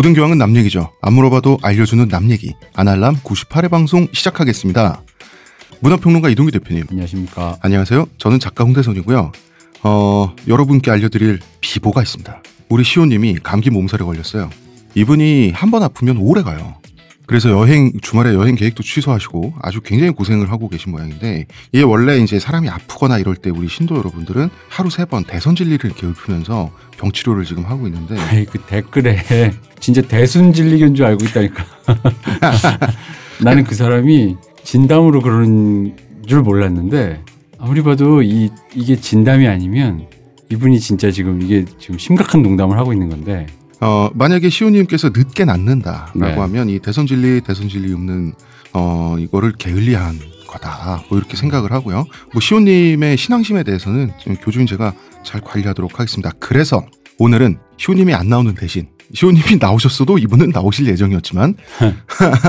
모든 교황은 남 얘기죠. 안 물어봐도 알려주는 남 얘기. 아날람 98회 방송 시작하겠습니다. 문화평론가 이동규 대표님. 안녕하십니까. 안녕하세요. 저는 작가 홍대선이고요. 어, 여러분께 알려드릴 비보가 있습니다. 우리 시호님이 감기 몸살에 걸렸어요. 이분이 한 번 아프면 오래 가요. 그래서 여행 주말에 여행 계획도 취소하시고 아주 굉장히 고생을 하고 계신 모양인데 이게 원래 이제 사람이 아프거나 이럴 때 우리 신도 여러분들은 하루 세 번 대선 진리를 읊으면서 병 치료를 지금 하고 있는데 아이 그 댓글에 진짜 대순 진리견 줄 알고 있다니까. 나는 그 사람이 진담으로 그러는 줄 몰랐는데 아무리 봐도 이 이게 진담이 아니면 이분이 진짜 지금 이게 지금 심각한 농담을 하고 있는 건데 어, 만약에 시호님께서 늦게 낫는다라고 네. 하면 이 대선 진리 대선 진리 읊는 어 이거를 게을리한 거다 뭐 이렇게 생각을 하고요. 뭐 시호님의 신앙심에 대해서는 교주인 제가 잘 관리하도록 하겠습니다. 그래서 오늘은 시호님이 안 나오는 대신 시호님이 나오셨어도 이분은 나오실 예정이었지만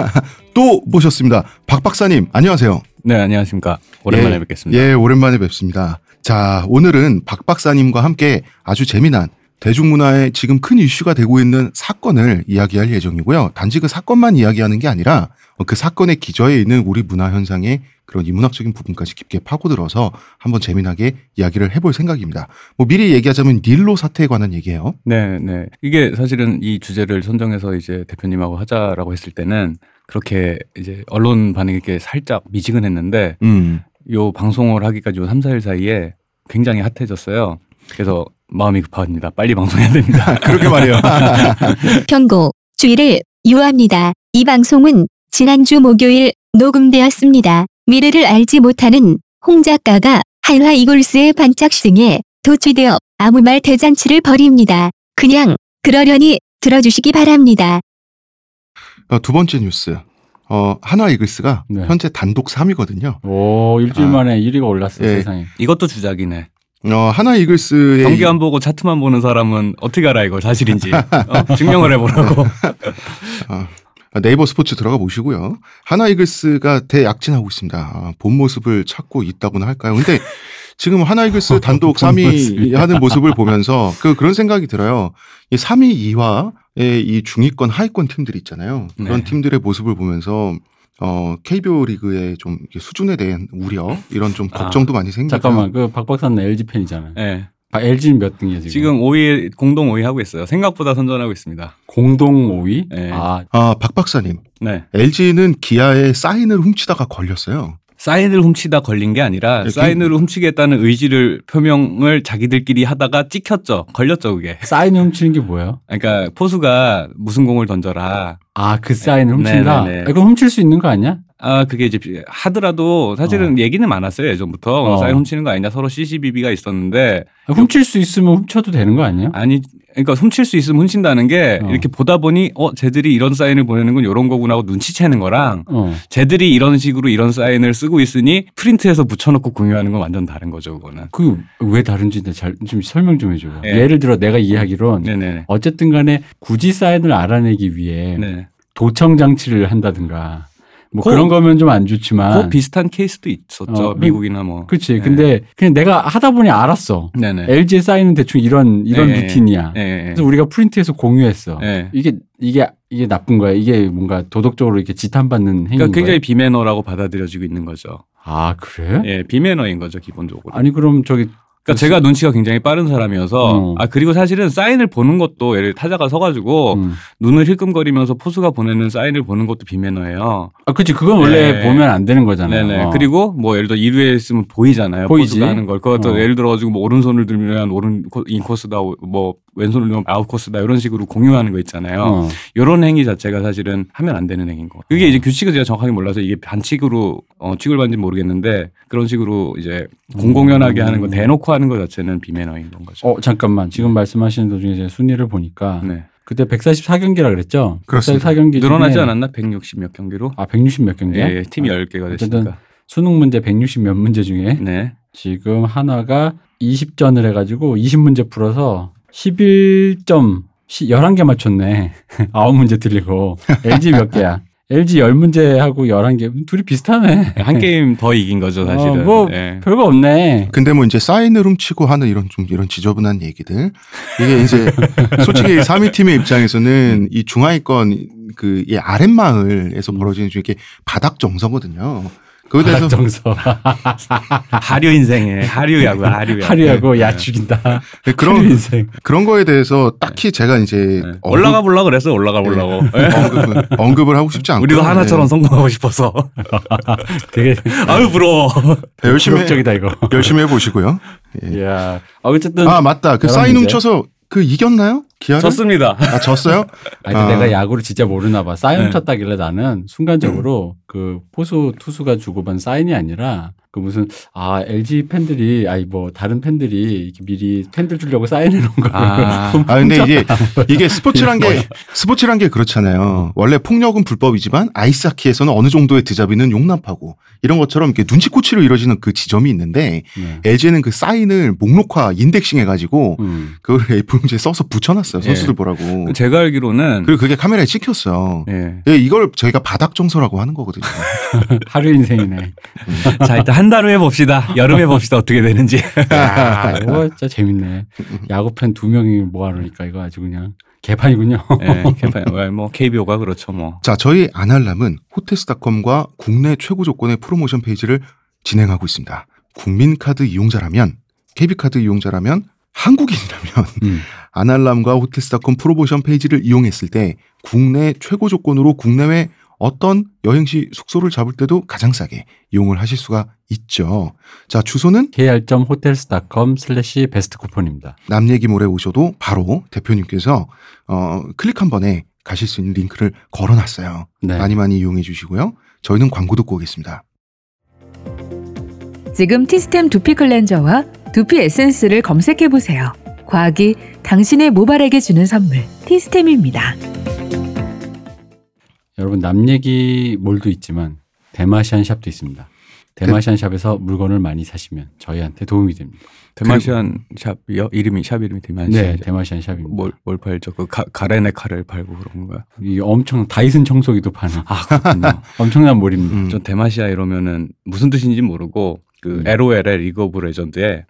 또 모셨습니다. 박 박사님 안녕하세요. 네, 안녕하십니까. 오랜만에 예, 뵙겠습니다. 예, 오랜만에 뵙습니다. 자, 오늘은 박 박사님과 함께 아주 재미난 대중문화에 지금 큰 이슈가 되고 있는 사건을 이야기할 예정이고요. 단지 그 사건만 이야기하는 게 아니라 그 사건의 기저에 있는 우리 문화 현상의 그런 인문학적인 부분까지 깊게 파고들어서 한번 재미나게 이야기를 해볼 생각입니다. 뭐 미리 얘기하자면 닐로 사태에 관한 얘기예요. 네, 네. 이게 사실은 이 주제를 선정해서 이제 대표님하고 하자라고 했을 때는 그렇게 이제 언론 반응이 이렇게 살짝 미지근했는데 음. 요 방송을 하기까지 요 3, 4일 사이에 굉장히 핫해졌어요. 그래서 마음이 급합니다. 빨리 방송해야 됩니다. 그렇게 말이에요. 경고, 주의를 유합니다. 이 방송은 지난주 목요일 녹음되었습니다. 미래를 알지 못하는 홍 작가가 한화 이글스의 반짝싱에 도취되어 아무 말 대잔치를 벌입니다. 그냥 그러려니 들어주시기 바랍니다. 어, 두 번째 뉴스. 어, 한화 이글스가 네. 현재 단독 3위거든요. 오 일주일 아. 만에 1위가 올랐어 예. 세상에. 이것도 주작이네. 어, 한화 이글스의 경기 안 보고 차트만 보는 사람은 어떻게 알아 이걸 사실인지 어? 증명을 해보라고. 어, 네이버 스포츠 들어가 보시고요. 하나 이글스가 대약진하고 있습니다. 아, 본 모습을 찾고 있다고나 할까요? 근데 지금 하나 이글스 단독 본 3위 모습이요? 하는 모습을 보면서 그 그런 생각이 들어요. 이 3위 이하의 이 중위권 하위권 팀들 있잖아요. 그런 네. 팀들의 모습을 보면서 어 KBO 리그의 좀 수준에 대한 우려 이런 좀 아, 걱정도 많이 생기고 잠깐만 그 박 박사는 LG 팬이잖아요. 네. 아, LG는 몇 등이야 지금? 지금 5위 공동 5위 하고 있어요. 생각보다 선전하고 있습니다. 공동 5위? 네. 아 아, 박 박사님. 네. LG는 기아의 사인을 훔치다가 걸렸어요. 사인을 훔치다 걸린 게 아니라 예, 사인을 훔치겠다는 의지를 표명을 자기들끼리 하다가 찍혔죠. 걸렸죠, 그게. 사인 훔치는 게 뭐예요? 그러니까 포수가 무슨 공을 던져라. 아 그 사인을 훔친다. 네네네. 아, 그럼 훔칠 수 있는 거 아니야? 아, 그게 이제 하더라도 사실은 얘기는 많았어요, 예전부터. 어. 사인 훔치는 거 아니냐. 서로 CCBB가 있었는데. 아, 훔칠 수 있으면 훔쳐도 되는 거 아니에요? 아니, 그러니까 훔칠 수 있으면 훔친다는 게 어. 이렇게 보다 보니 어, 쟤들이 이런 사인을 보내는 건 이런 거구나 하고 눈치채는 거랑 어. 쟤들이 이런 식으로 이런 사인을 쓰고 있으니 프린트해서 붙여놓고 공유하는 건 완전 다른 거죠, 그거는. 그 왜 다른지 잘 좀 설명 좀 해줘. 예. 예를 들어 내가 이해하기론 네네. 어쨌든 간에 굳이 사인을 알아내기 위해 네. 도청 장치를 한다든가 뭐 그- 그런 거면 좀 안 좋지만 그 비슷한 케이스도 있었죠. 어, 미국이나 뭐. 그렇지. 네. 근데 그냥 내가 하다 보니 알았어. 네네. LG에 사인은 대충 이런 이런 네. 루틴이야. 예, 예. 그래서 우리가 프린트해서 공유했어. 예. 이게 이게 이게 나쁜 거야. 이게 뭔가 도덕적으로 이렇게 지탄받는 행위인 그러니까 굉장히 거야. 비매너라고 받아들여지고 있는 거죠. 아 그래? 예, 비매너인 거죠 기본적으로. 아니 그럼 저기 그러니까 제가 눈치가 굉장히 빠른 사람이어서 어. 아 그리고 사실은 사인을 보는 것도 예를 타자가 서가지고 음. 눈을 힐끔거리면서 포수가 보내는 사인을 보는 것도 비매너예요. 아 그렇지. 그건 원래 네. 보면 안 되는 거잖아요. 네네. 어. 그리고 뭐 예를 들어 2루에 있으면 보이잖아요. 보이지. 포수가 하는 걸. 그것도 어. 예를 들어가지고 뭐 오른손을 들면 오른 코- 인코스다, 뭐 왼손을 들면 아웃 코스다 이런 식으로 공유하는 거 있잖아요. 어. 이런 행위 자체가 사실은 하면 안 되는 행위인 거. 그게 이제 규칙을 제가 정확하게 몰라서 이게 반칙으로 어, 취급을 받는지 모르겠는데 그런 식으로 이제 공공연하게 하는 거 대놓고 하는 것 자체는 비매너인 건 거죠. 어 잠깐만. 지금 말씀하시는 도중에 제가 순위를 보니까 네. 그때 144경기라 그랬죠? 그렇습니다. 144경기 늘어나지 않았나? 160 몇 경기로? 아 160 몇 경기야? 예, 팀이 10개가 어쨌든 됐으니까. 수능 문제 160 몇 문제 중에 네. 지금 하나가 20전을 해 가지고 20문제 풀어서 11점 11개 맞췄네. 9문제 틀리고 LG 몇 개야? LG 열 문제하고 열한 개 둘이 비슷하네. 한 게임 더 이긴 거죠 사실은. 어, 뭐 예. 별거 없네. 근데 뭐 이제 사인을 훔치고 하는 이런 좀 이런 지저분한 얘기들 이게 이제 솔직히 3위 팀의 입장에서는 이 중하위권 그이 아랫마을에서 벌어지는 좀 이렇게 바닥 정서거든요. 그거에 대해서 정서 하류 인생에 하류 야구 하류야. 하루하고 야 죽인다. 네, 그런 인생. 그런 거에 대해서 딱히 제가 이제 네. 언급- 올라가 볼라 그랬어 올라가 보려고. 예. 언급을, 언급을 하고 싶지 않고 우리도 하나처럼 성공하고 싶어서. 되게 아유 부러워. 네, 열심히 해- 적이다 이거. 열심히 해보시고요. 예. 야, 아, 어쨌든 아 맞다 그 사인. 훔쳐서 그 이겼나요? 기아를? 좋습니다. 아 졌어요? 아니 아. 내가 야구를 진짜 모르나 봐. 사인 네. 쳤다길래 나는 순간적으로 그 포수 투수가 주고받은 사인이 아니라 그 무슨 아 LG 팬들이 아니 뭐 다른 팬들이 이렇게 미리 팬들 주려고 사인해 놓은 거. 아. 아 근데 이게 이게 스포츠란 게 스포츠란 게 그렇잖아요. 원래 폭력은 불법이지만 아이스하키에서는 어느 정도의 드자비는 용납하고 이런 것처럼 이렇게 눈치코치로 이루어지는 그 지점이 있는데 네. LG는 그 사인을 목록화 인덱싱 해가지고 음. 그걸 A4용지에 써서 붙여놨어요 선수들 예. 보라고. 제가 알기로는 그리고 그게 카메라에 찍혔어. 예. 예, 이걸 저희가 바닥 정서라고 하는 거거든요. 하루 인생이네. 자 일단 한 달 후에 봅시다. 여름에 봅시다 어떻게 되는지. 야, 이거 진짜 재밌네. 야구 팬 두 명이 모아놓으니까 이거 아주 그냥 개판이군요. 예. 개판. well, 뭐 KBO가 그렇죠 뭐. 자, 저희 아날람은 호텔스닷컴과 국내 최고 조건의 프로모션 페이지를 진행하고 있습니다. 국민카드 이용자라면, KB카드 이용자라면, 한국인이라면 음. 아날람과 호텔스닷컴 프로모션 페이지를 이용했을 때 국내 최고 조건으로 국내외 어떤 여행시 숙소를 잡을 때도 가장 싸게 이용을 하실 수가 있죠. 자, 주소는 kr.hotels.com 슬래시 best coupon입니다. 남 얘기몰에 오셔도 바로 대표님께서 어, 클릭 한 번에 가실 수 있는 링크를 걸어놨어요. 네. 많이 많이 이용해 주시고요. 저희는 광고 듣고 오겠습니다. 지금 티스템 두피 클렌저와 두피 에센스를 검색해 보세요. 과학이 당신의 모발에게 주는 선물 티스템입니다. 여러분 남 얘기 몰도 있지만 대마시안 샵도 있습니다. 대마시안 샵에서 물건을 많이 사시면 저희한테 도움이 됩니다. 대마시안 샵 여- 이름이 샵 이름이 대마시안. 네, 대마시안 샵입니다. 뭘, 뭘 팔죠? 그 가, 가렌의 칼을 팔고 그런 거야. 이 엄청 다이슨 청소기도 파는 아. 엄청난 몰입니다. 음. 전 대마시아 이러면은 무슨 뜻인지 모르고 그 음. LOL의 리그 오브 레전드에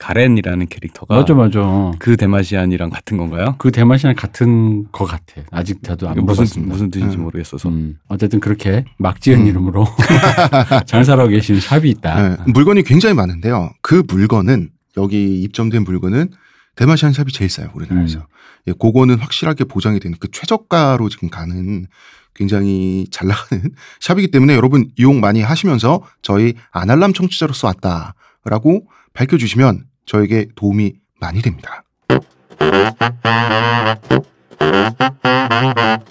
가렌이라는 캐릭터가 맞아 맞아. 그 대마시안이랑 같은 건가요? 그 대마시안 같은 거 같아. 아직 저도 안 무슨 먹었습니다. 무슨 뜻인지 음. 모르겠어서. 음, 어쨌든 그렇게 막 지은 음. 이름으로 장사하고 계시는 샵이 있다. 네, 물건이 굉장히 많은데요. 그 물건은 여기 입점된 물건은 대마시안 샵이 제일 싸요 우리나라에서. 음. 예, 그거는 확실하게 보장이 되는 그 최저가로 지금 가는 굉장히 잘 나가는 샵이기 때문에 여러분 이용 많이 하시면서 저희 아날람 청취자로서 왔다라고 밝혀주시면 저에게 도움이 많이 됩니다.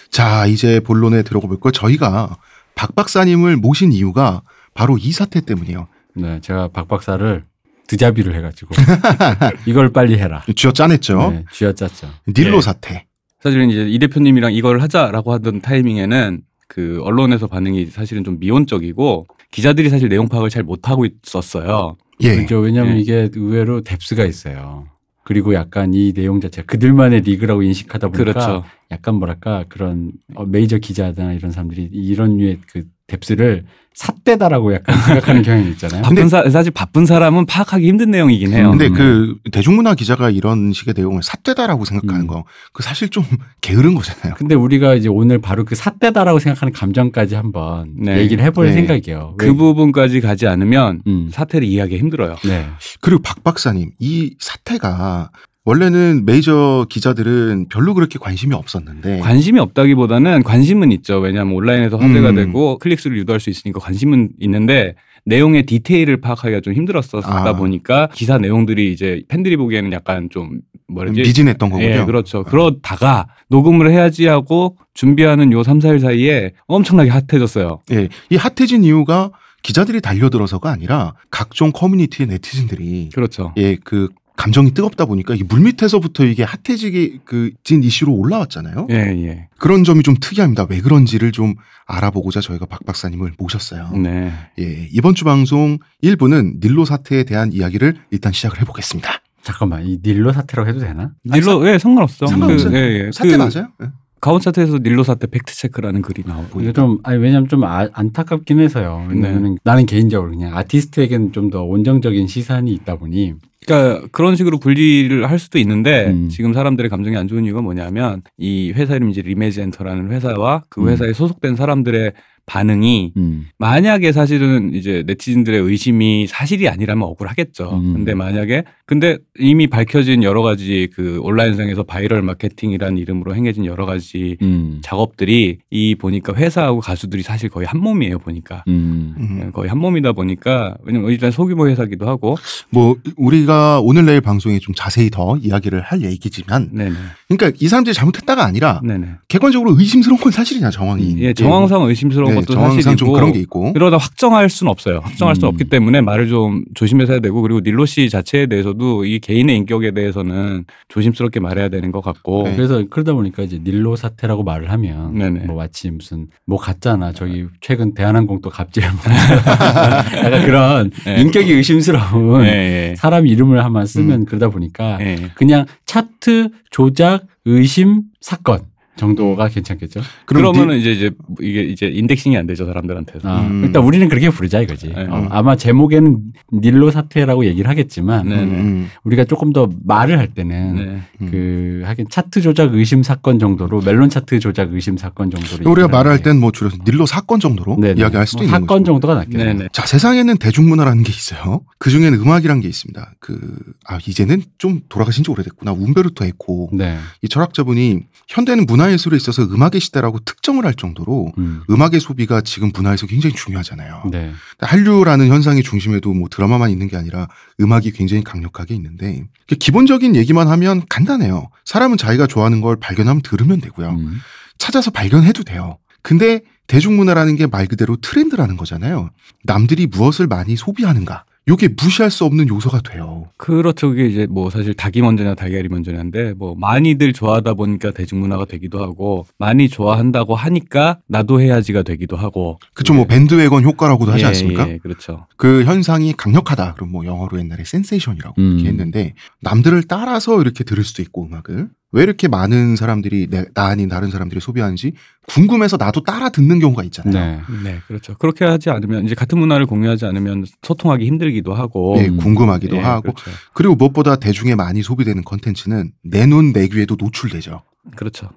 자 이제 본론에 들어가 볼까요? 저희가 박 박사님을 모신 이유가 바로 이 사태 때문이에요. 네, 제가 박 박사를 드자비를 해가지고 이걸 빨리 해라. 쥐어 짜냈죠. 네, 쥐어 짰죠. 닐로 네. 사태. 사실은 이제 이 대표님이랑 이걸 하자라고 하던 타이밍에는 그 언론에서 반응이 사실은 좀 미온적이고 기자들이 사실 내용 파악을 잘 못하고 있었어요. 예. 그렇죠. 왜냐하면 예. 이게 의외로 depth가 있어요. 그리고 약간 이 내용 자체가 그들만의 리그라고 인식하다 보니까 그렇죠. 약간 뭐랄까 그런 어, 메이저 기자나 이런 사람들이 이런 류의 그 depth를 삿되다라고 약간 생각하는 경향이 있잖아요. 바쁜 사, 사실 바쁜 사람은 파악하기 힘든 내용이긴 해요. 근데 음. 그 대중문화 기자가 이런 식의 내용을 삿되다라고 생각하는 음. 거, 그 사실 좀 게으른 거잖아요. 근데 우리가 이제 오늘 바로 그 삿되다라고 생각하는 감정까지 한번 네. 얘기를 해볼 네. 생각이에요. 그 부분까지 가지 않으면 음. 사태를 이해하기 힘들어요. 네. 그리고 박 박사님, 이 사태가 원래는 메이저 기자들은 별로 그렇게 관심이 없었는데 관심이 없다기보다는 관심은 있죠. 왜냐하면 온라인에서 화제가 음. 되고 클릭수를 유도할 수 있으니까 관심은 있는데 내용의 디테일을 파악하기가 좀 힘들었었다 아. 보니까 기사 내용들이 이제 팬들이 보기에는 약간 좀 뭐라지 미진했던 거군요. 예, 그렇죠. 그러다가 녹음을 해야지 하고 준비하는 요 3, 4일 사이에 엄청나게 핫해졌어요. 예, 이 핫해진 이유가 기자들이 달려들어서가 아니라 각종 커뮤니티의 네티즌들이 그렇죠. 예, 그 감정이 뜨겁다 보니까 이게 물 밑에서부터 이게 핫해지게 커진 이슈로 올라왔잖아요. 예, 예. 그런 점이 좀 특이합니다. 왜 그런지를 좀 알아보고자 저희가 박 박사님을 모셨어요. 네. 예, 이번 주 방송 1부는 닐로 사태에 대한 이야기를 일단 시작을 해보겠습니다. 잠깐만 이 닐로 사태라고 해도 되나? 닐로 예, 상관없어. 상관없어요. 그, 예, 예. 사태 그, 맞아요? 예. 가온 차트에서 닐로 사태 팩트 체크라는 글이 나오고 이게 좀 아니 왜냐면 좀 아- 안타깝긴 해서요. 왜냐면 나는 개인적으로 그냥 아티스트에게는 좀 더 온정적인 시선이 있다 보니 그러니까 그런 식으로 분리를 할 수도 있는데 음. 지금 사람들의 감정이 안 좋은 이유가 뭐냐면 이 회사 이름이 이제 리메지 엔터라는 회사와 그 음. 회사에 소속된 사람들의 반응이 음. 만약에 사실은 이제 네티즌들의 의심이 사실이 아니라면 억울하겠죠. 음. 근데 만약에 근데 이미 밝혀진 여러 가지 그 온라인상에서 바이럴 마케팅이라는 이름으로 행해진 여러 가지 음. 작업들이 이 보니까 회사하고 가수들이 사실 거의 한 몸이에요 보니까 음. 음. 거의 한 몸이다 보니까 왜냐면 일단 소규모 회사기도 하고 뭐 우리가 오늘 내일 방송에 좀 자세히 더 이야기를 할 얘기지만 네네 그러니까 이 사람들이 잘못했다가 아니라 네네 객관적으로 의심스러운 건 사실이냐 정황이 예 정황상 의심스러운 네, 것도 정황상 사실이고 좀 그런 게 있고 그러다 확정할 수는 없어요. 확정할 수는 음. 없기 때문에 말을 좀 조심해서 해야 되고 그리고 닐로 씨 자체에 대해서도 이 개인의 인격에 대해서는 조심스럽게 말해야 되는 것 같고 네. 그래서 그러다 보니까 이제 닐로 사태라고 말을 하면 네네. 뭐 마치 무슨 뭐 같잖아 저기 최근 대한항공 또 갑질 약간 그런 네. 인격이 의심스러운 예, 사람 이름을 한번 쓰면 그러다 보니까 예. 예. 그냥 차트 조작 의심 사건 정도가 괜찮겠죠. 그러면은 이제 이제 이게 이제 인덱싱이 안 되죠 사람들한테서. 아, 음. 일단 우리는 그렇게 부르자 이거지. 네. 어, 아마 제목에는 닐로 사태라고 얘기를 하겠지만 네. 음, 음, 우리가 조금 더 말을 할 때는 네. 음. 그 하긴 차트 조작 의심 사건 정도로 멜론 차트 조작 의심 사건 정도로 우리가 말할. 땐 뭐 줄여서 닐로 사건 정도로 네네. 이야기할 수도 뭐 있는 사건 거죠. 정도가 낫겠네요. 자 세상에는 대중문화라는 게 있어요. 그 중에는 음악이란 게 있습니다. 그 아 이제는 좀 돌아가신 지 오래됐구나. 움베르토 에코 네. 이 철학자분이 현대는 문화 예술에 있어서 음악의 시대라고 특정을 할 정도로 음. 음악의 소비가 지금 문화에서 굉장히 중요하잖아요. 네. 한류라는 현상의 중심에도 뭐 드라마만 있는 게 아니라 음악이 굉장히 강력하게 있는데 그 기본적인 얘기만 하면 간단해요. 사람은 자기가 좋아하는 걸 발견하면 들으면 되고요. 음. 찾아서 발견해도 돼요. 근데 대중문화라는 게 말 그대로 트렌드라는 거잖아요. 남들이 무엇을 많이 소비하는가. 요게 무시할 수 없는 요소가 돼요. 그렇죠. 그게 이제 뭐 사실 닭이 먼저냐 달걀이 먼저냐인데 뭐 많이들 좋아하다 보니까 대중문화가 되기도 하고 많이 좋아한다고 하니까 나도 해야지가 되기도 하고. 그쵸, 뭐 밴드웨건 효과라고도 하지 예, 않습니까? 예, 그렇죠. 그 현상이 강력하다. 그럼 뭐 영어로 옛날에 센세이션이라고 음. 이렇게 했는데 남들을 따라서 이렇게 들을 수도 있고 음악을 왜 이렇게 많은 사람들이 내, 나 아닌 다른 사람들이 소비하는지 궁금해서 나도 따라 듣는 경우가 있잖아요. 네. 네, 그렇죠. 그렇게 하지 않으면 이제 같은 문화를 공유하지 않으면 소통하기 힘들기도 하고. 예, 음. 궁금하기도 예, 하고 그렇죠. 그리고 무엇보다 대중에 많이 소비되는 컨텐츠는 내 눈 내 귀에도 노출되죠. 그렇죠.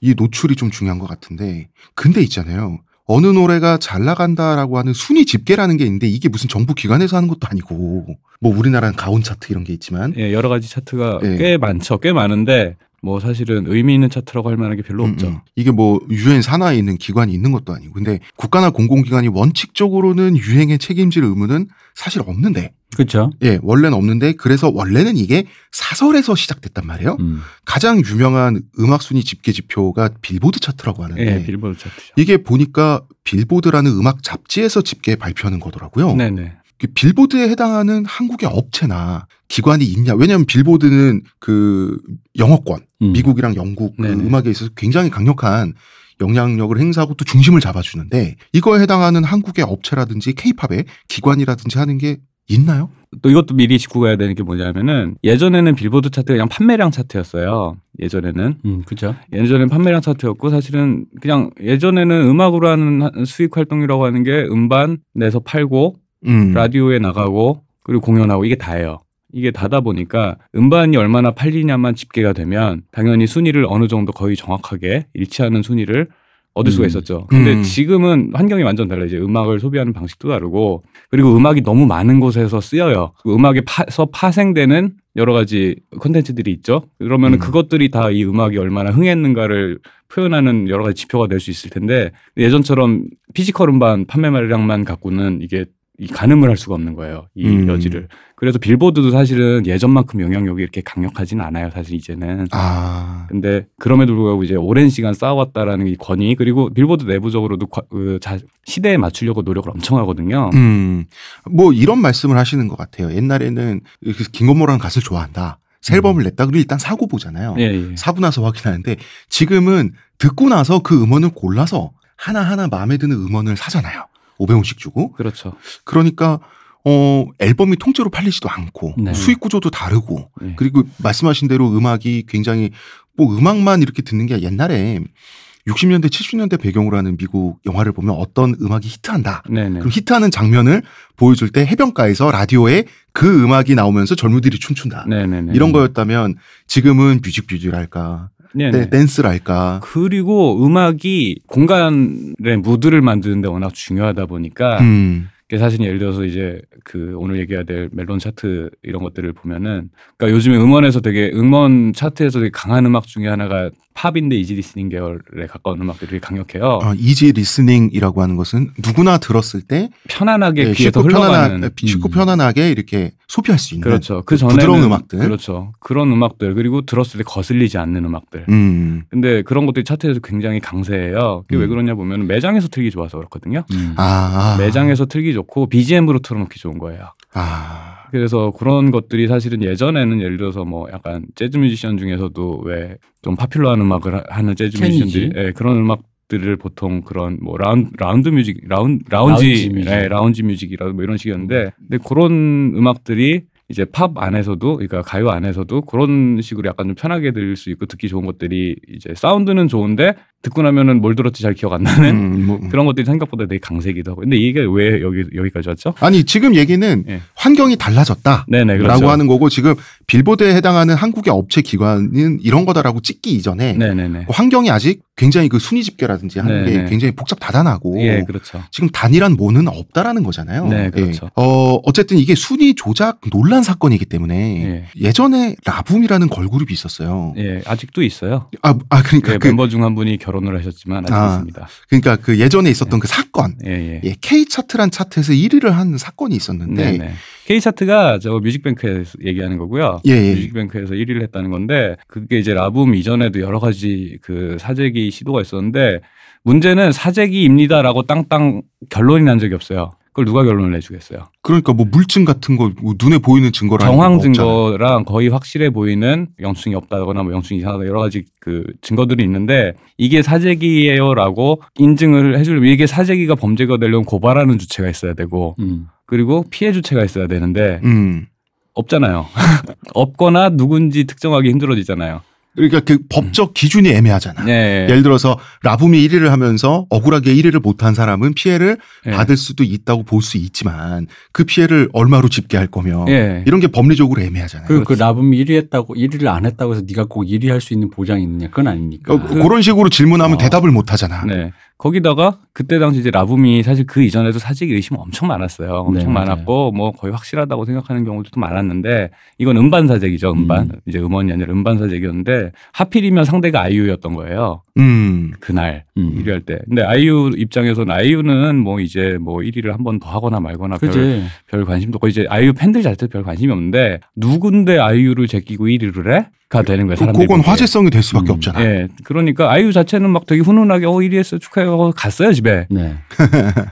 이 노출이 좀 중요한 것 같은데 근데 있잖아요. 어느 노래가 잘 나간다라고 하는 순위 집계라는 게 있는데 이게 무슨 정부 기관에서 하는 것도 아니고 뭐 우리나라는 가온 차트 이런 게 있지만 예, 여러 가지 차트가 예. 꽤 많죠. 꽤 많은데 뭐 사실은 의미 있는 차트라고 할 만한 게 별로 음, 없죠. 음. 이게 뭐 유엔 산하에 있는 기관이 있는 것도 아니고 근데 국가나 공공기관이 원칙적으로는 유행에 책임질 의무는 사실 없는데 그렇죠. 예 원래는 없는데 그래서 원래는 이게 사설에서 시작됐단 말이에요. 음. 가장 유명한 음악 순위 집계 지표가 빌보드 차트라고 하는데 예, 빌보드 차트죠. 이게 보니까 빌보드라는 음악 잡지에서 집계 발표하는 거더라고요. 네네. 그 빌보드에 해당하는 한국의 업체나 기관이 있냐? 왜냐하면 빌보드는 그 영어권, 음. 미국이랑 영국 그. 음악에 있어서 굉장히 강력한 영향력을 행사하고 또 중심을 잡아주는데 이거에 해당하는 한국의 업체라든지 케이팝의 기관이라든지 하는 게 있나요? 또 이것도 미리 짚고 가야 되는 게 뭐냐면은 예전에는 빌보드 차트가 그냥 판매량 차트였어요. 예전에는 음, 그렇죠. 예전에는 판매량 차트였고 사실은 그냥 예전에는 음악으로 하는 하- 수익 활동이라고 하는 게 음반 내서 팔고 음. 라디오에 나가고 그리고 공연하고 이게 다예요. 이게 다다 보니까 음반이 얼마나 팔리냐만 집계가 되면 당연히 순위를 어느 정도 거의 정확하게 일치하는 순위를 얻을 수가 음. 있었죠. 근데 음. 지금은 환경이 완전 달라요. 이제 음악을 소비하는 방식도 다르고 그리고 음악이 너무 많은 곳에서 쓰여요. 그 음악에 파서 파생되는 여러 가지 콘텐츠들이 있죠. 그러면은 음. 그것들이 다 이 음악이 얼마나 흥했는가를 표현하는 여러 가지 지표가 될 수 있을 텐데 예전처럼 physical 음반 판매량만 갖고는 이게 이 가늠을 할 수가 없는 거예요. 이 음. 여지를. 그래서 빌보드도 사실은 예전만큼 영향력이 이렇게 강력하지는 않아요. 사실 이제는. 아, 근데 그럼에도 불구하고 이제 오랜 시간 쌓아왔다라는 이 권위 그리고 빌보드 내부적으로도 과- 그 자- 시대에 맞추려고 노력을 엄청 하거든요. 음, 뭐 이런 말씀을 하시는 것 같아요. 옛날에는 그 김건모라는 가수를 좋아한다. 새 앨범을 냈다. 그리고 일단 사고 보잖아요. 예, 예. 사고 나서 확인하는데 지금은 듣고 나서 그 음원을 골라서 하나하나 마음에 드는 음원을 사잖아요. 500원씩 주고. 그렇죠. 그러니까 어 앨범이 통째로 팔리지도 않고 네. 수익 구조도 다르고 예. 그리고 말씀하신 대로 음악이 굉장히 뭐 음악만 이렇게 듣는 게 옛날에 60년대 70년대 배경으로 하는 미국 영화를 보면 어떤 음악이 히트한다. 네네. 그럼 히트하는 장면을 보여줄 때 해변가에서 라디오에 그 음악이 나오면서 젊은이들이 춤춘다. 네네네. 이런 거였다면 지금은 뮤직비디오랄까, 네네. 네, 댄스랄까. 그리고 음악이 공간의 무드를 만드는데 워낙 중요하다 보니까 음, 그 게 사실 예를 들어서 이제 그 오늘 얘기해야 될 멜론 차트 이런 것들을 보면은 그러니까 요즘에 음원에서 되게 음원 차트에서 되게 강한 음악 중에 하나가 팝인데 easy listening 계열에 가까운 음악들이 되게 강력해요. 어, easy listening이라고 하는 것은 누구나 들었을 때 편안하게 네, 귀에서 흘러가는 편안하, 쉽고 음. 편안하게 이렇게 소비할 수 있는 그렇죠. 그 전에 부드러운 음악들. 그렇죠. 그런 음악들 그리고 들었을 때 거슬리지 않는 음악들. 음, 근데 그런 것들이 차트에서 굉장히 강세예요. 그게 왜 음. 그러냐 보면 매장에서 틀기 좋아서 그렇거든요. 음. 아, 매장에서 틀기 좋고 BGM으로 틀어놓기 좋은 거예요. 아, 그래서 그런 것들이 사실은 예전에는 예를 들어서 뭐 약간 재즈 뮤지션 중에서도 왜 좀 popular한 음악을 하- 하는 재즈. 뮤지션들이 예, 그런 음악 들을 보통 그런 뭐 라운, round music 라운, lounge lounge music. 예, lounge music이라고 뭐 이런 식이었는데 근데 그런 음악들이 이제 팝 안에서도 그러니까 가요 안에서도 그런 식으로 약간 좀 편하게 들을 수 있고 듣기 좋은 것들이 이제 사운드는 좋은데 듣고 나면은 뭘 들었지 잘 기억 안 나는 음, 뭐, 그런 것들이 생각보다 되게 강세기도 하고 근데 이게 왜 여기 여기까지 왔죠? 아니 지금 얘기는 예. 환경이 달라졌다. 네네 그렇죠. 라고 하는 거고 지금 빌보드에 해당하는 한국의 업체 기관은 이런 거다라고 찍기 이전에 네네네. 환경이 아직 굉장히 그 순위 집계라든지 하는 게 네네. 굉장히 복잡 다단하고 예, 그렇죠. 지금 단일한 뭐는 없다라는 거잖아요. 네, 그렇죠. 예. 어, 어쨌든 이게 순위 조작 논란 사건이기 때문에 예. 예전에 라붐이라는 걸그룹이 있었어요. 예, 아직도 있어요. 아, 아 그러니까 예, 그 멤버 중 한 분이 결혼을 하셨지만 아직 아, 있습니다. 그러니까 그 예전에 있었던 그 사건. 예, 예. 예, K 차트란 차트에서 1위를 한 사건이 있었는데 네, 네. K 차트가 저 뮤직뱅크에서 얘기하는 거고요. 예, 예. 뮤직뱅크에서 1위를 했다는 건데 그게 이제 라붐 이전에도 여러 가지 그 사재기 시도가 있었는데 문제는 사재기입니다라고 땅땅 결론이 난 적이 없어요. 그걸 누가 결론을 내주겠어요? 그러니까 뭐 물증 같은 거 뭐 눈에 보이는 증거라는 정황 거. 증거랑 거의 확실해 보이는 영수증이 없다거나 뭐 영수증이 이상하다 여러 가지 그 증거들이 있는데 이게 사재기예요라고 인증을 해주려면 이게 사재기가 범죄가 되려면 고발하는 주체가 있어야 되고 음. 그리고 피해 주체가 있어야 되는데 음. 없잖아요. 없거나 누군지 특정하기 힘들어지잖아요. 그러니까 그 법적 기준이 애매하잖아. 네. 예를 들어서 라붐이 1위를 하면서 억울하게 1위를 못한 사람은 피해를 예. 받을 수도 있다고 볼 수 있지만 그 피해를 얼마로 집계할 거며 예. 이런 게 법리적으로 애매하잖아요. 그, 그 라붐이 1위 했다고 1위를 안 했다고 해서 네가 꼭 1위 할 수 있는 보장이 있느냐 그건 아닙니까? 어, 그런 식으로 질문하면 어. 대답을 못 하잖아. 네. 거기다가 그때 당시 이제 라붐이 사실 그 이전에도 사재기 의심 엄청 많았어요. 엄청 네. 많았고 뭐 거의 확실하다고 생각하는 경우도 많았는데 이건 음반 사재기죠. 음반. 음. 이제 음원이 아니라 음반 사재기였는데 하필이면 상대가 아이유였던 거예요. 음. 그날 음. 1위 할 때. 근데 아이유 입장에서는 아이유는 뭐 이제 뭐 1위를 한 번 더 하거나 말거나 별. 별 관심도 없고 이제 아이유 팬들 자체도 별 관심이 없는데 누군데 아이유를 제끼고 1위를 해? 가 되는 거예요. 그- 사람들이. 그건. 화제성이 될 수밖에 음. 없잖아. 예. 그러니까 아이유 자체는 막 되게 훈훈하게 어 1위 했어 축하해 하고 갔어요 집에. 네.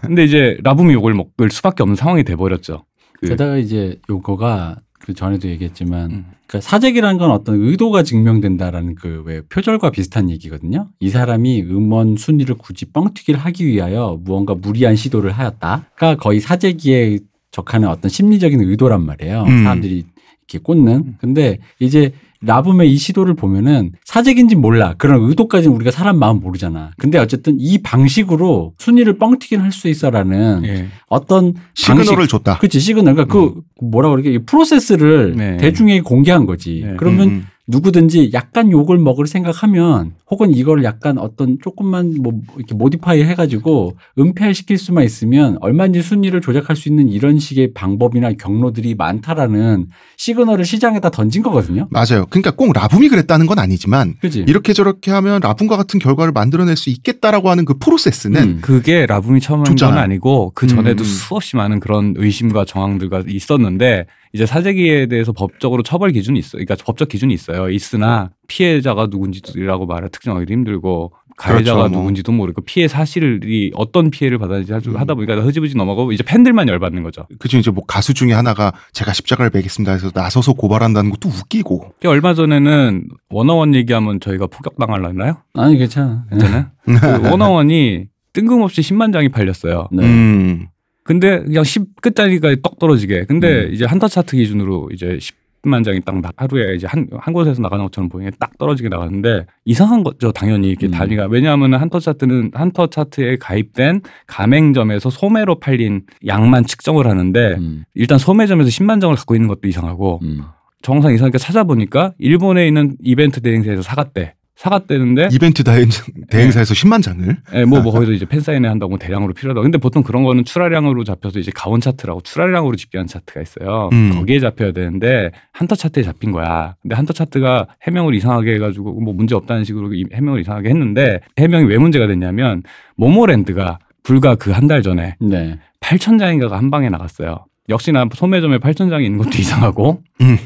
근데 이제 라붐이 욕을 먹을 수밖에 없는 상황이 돼 버렸죠. 그- 게다가 이제 요거가 그 전에도 얘기했지만 음. 그러니까 사재기라는 건 어떤 의도가 증명된다라는 그 왜 표절과 비슷한 얘기거든요. 이 사람이 음원 순위를 굳이 뻥튀기를 하기 위하여 무언가 무리한 시도를 하였다가 거의 사재기에 적하는 어떤 심리적인 의도란 말이에요. 음. 사람들이 이렇게 꽂는. 근데 이제 라붐의 이 시도를 보면은 사재기인지 몰라. 그런 의도까지는 우리가 사람 마음 모르잖아. 근데 어쨌든 이 방식으로 순위를 뻥튀기는 할수 있어라는 예. 어떤 시그널을 방식, 줬다. 그치 시그널 그러니까 그 뭐라 그러게 이 프로세스를 네. 대중에게 공개한 거지. 네. 그러면 음, 누구든지 약간 욕을 먹을 생각하면 혹은 이걸 약간 어떤 조금만 뭐 이렇게 modify 해가지고 은폐 시킬 수만 있으면 얼마든지 순위를 조작할 수 있는 이런 식의 방법이나 경로들이 많다라는 시그널을 시장에다 던진 거거든요. 맞아요. 그러니까 꼭 라붐이 그랬다는 건 아니지만 그지? 이렇게 저렇게 하면 라붐과 같은 결과를 만들어낼 수 있겠다라고 하는 그 프로세스는 음. 그게 라붐이 처음 한 건. 아니고 그 전에도 음. 수없이 많은 그런 의심과 정황들과 있었는데 이제 사재기에 대해서 법적으로 처벌 기준이 있어. 그러니까 법적 기준이 있어요. 있으나 피해자가 누군지라고 말을 특정하기도 힘들고 가해자가 그렇죠, 뭐. 누군지도 모르고 피해 사실이 어떤 피해를 받았는지 음. 하다 보니까 흐지부지 넘어가고 이제 팬들만 열받는 거죠. 그죠 이제 뭐 가수 중에 하나가 제가 십자가를 매겠습니다 해서 나서서 고발한다는 것도 웃기고 그 얼마 전에는 원어원 얘기하면 저희가 폭격당할라나요? 아니 괜찮아. 괜찮아요? 그 원어원이 뜬금없이 10만 장이 팔렸어요. 네. 음. 근데 그냥 10 끝자리가 떡 떨어지게. 근데 음. 이제 한터 차트 기준으로 이제 10 10만 장이 딱 나- 하루에 이제 한, 한 곳에서 나가는 것처럼 보이게 딱 떨어지게 나갔는데 이상한 거죠 당연히 이렇게 음. 단위가 왜냐하면 한터 차트는 한터 차트에 가입된 가맹점에서 소매로 팔린 양만 측정을 하는데 음, 일단 소매점에서 10만 장을 갖고 있는 것도 이상하고 음. 정상 이상하게 찾아보니까 일본에 있는 이벤트 대행사에서 사갔대 사갔대는데 이벤트 대행, 대행사에서 10만 장을 예, 뭐, 뭐, 거기서 이제 팬사인회 한다고 뭐 대량으로 필요하다. 근데 보통 그런 거는 출하량으로 잡혀서 이제 가온 차트라고 출하량으로 집계한 차트가 있어요. 음. 거기에 잡혀야 되는데 한터 차트에 잡힌 거야. 근데 한터 차트가 해명을 이상하게 해가지고 뭐 문제 없다는 식으로 이- 해명을 이상하게 했는데 해명이 왜 문제가 됐냐면 모모랜드가 불과 그 한 달 전에 네. 8천 장인가가 한 방에 나갔어요. 역시나 소매점에 8천 장이 있는 것도 이상하고 음.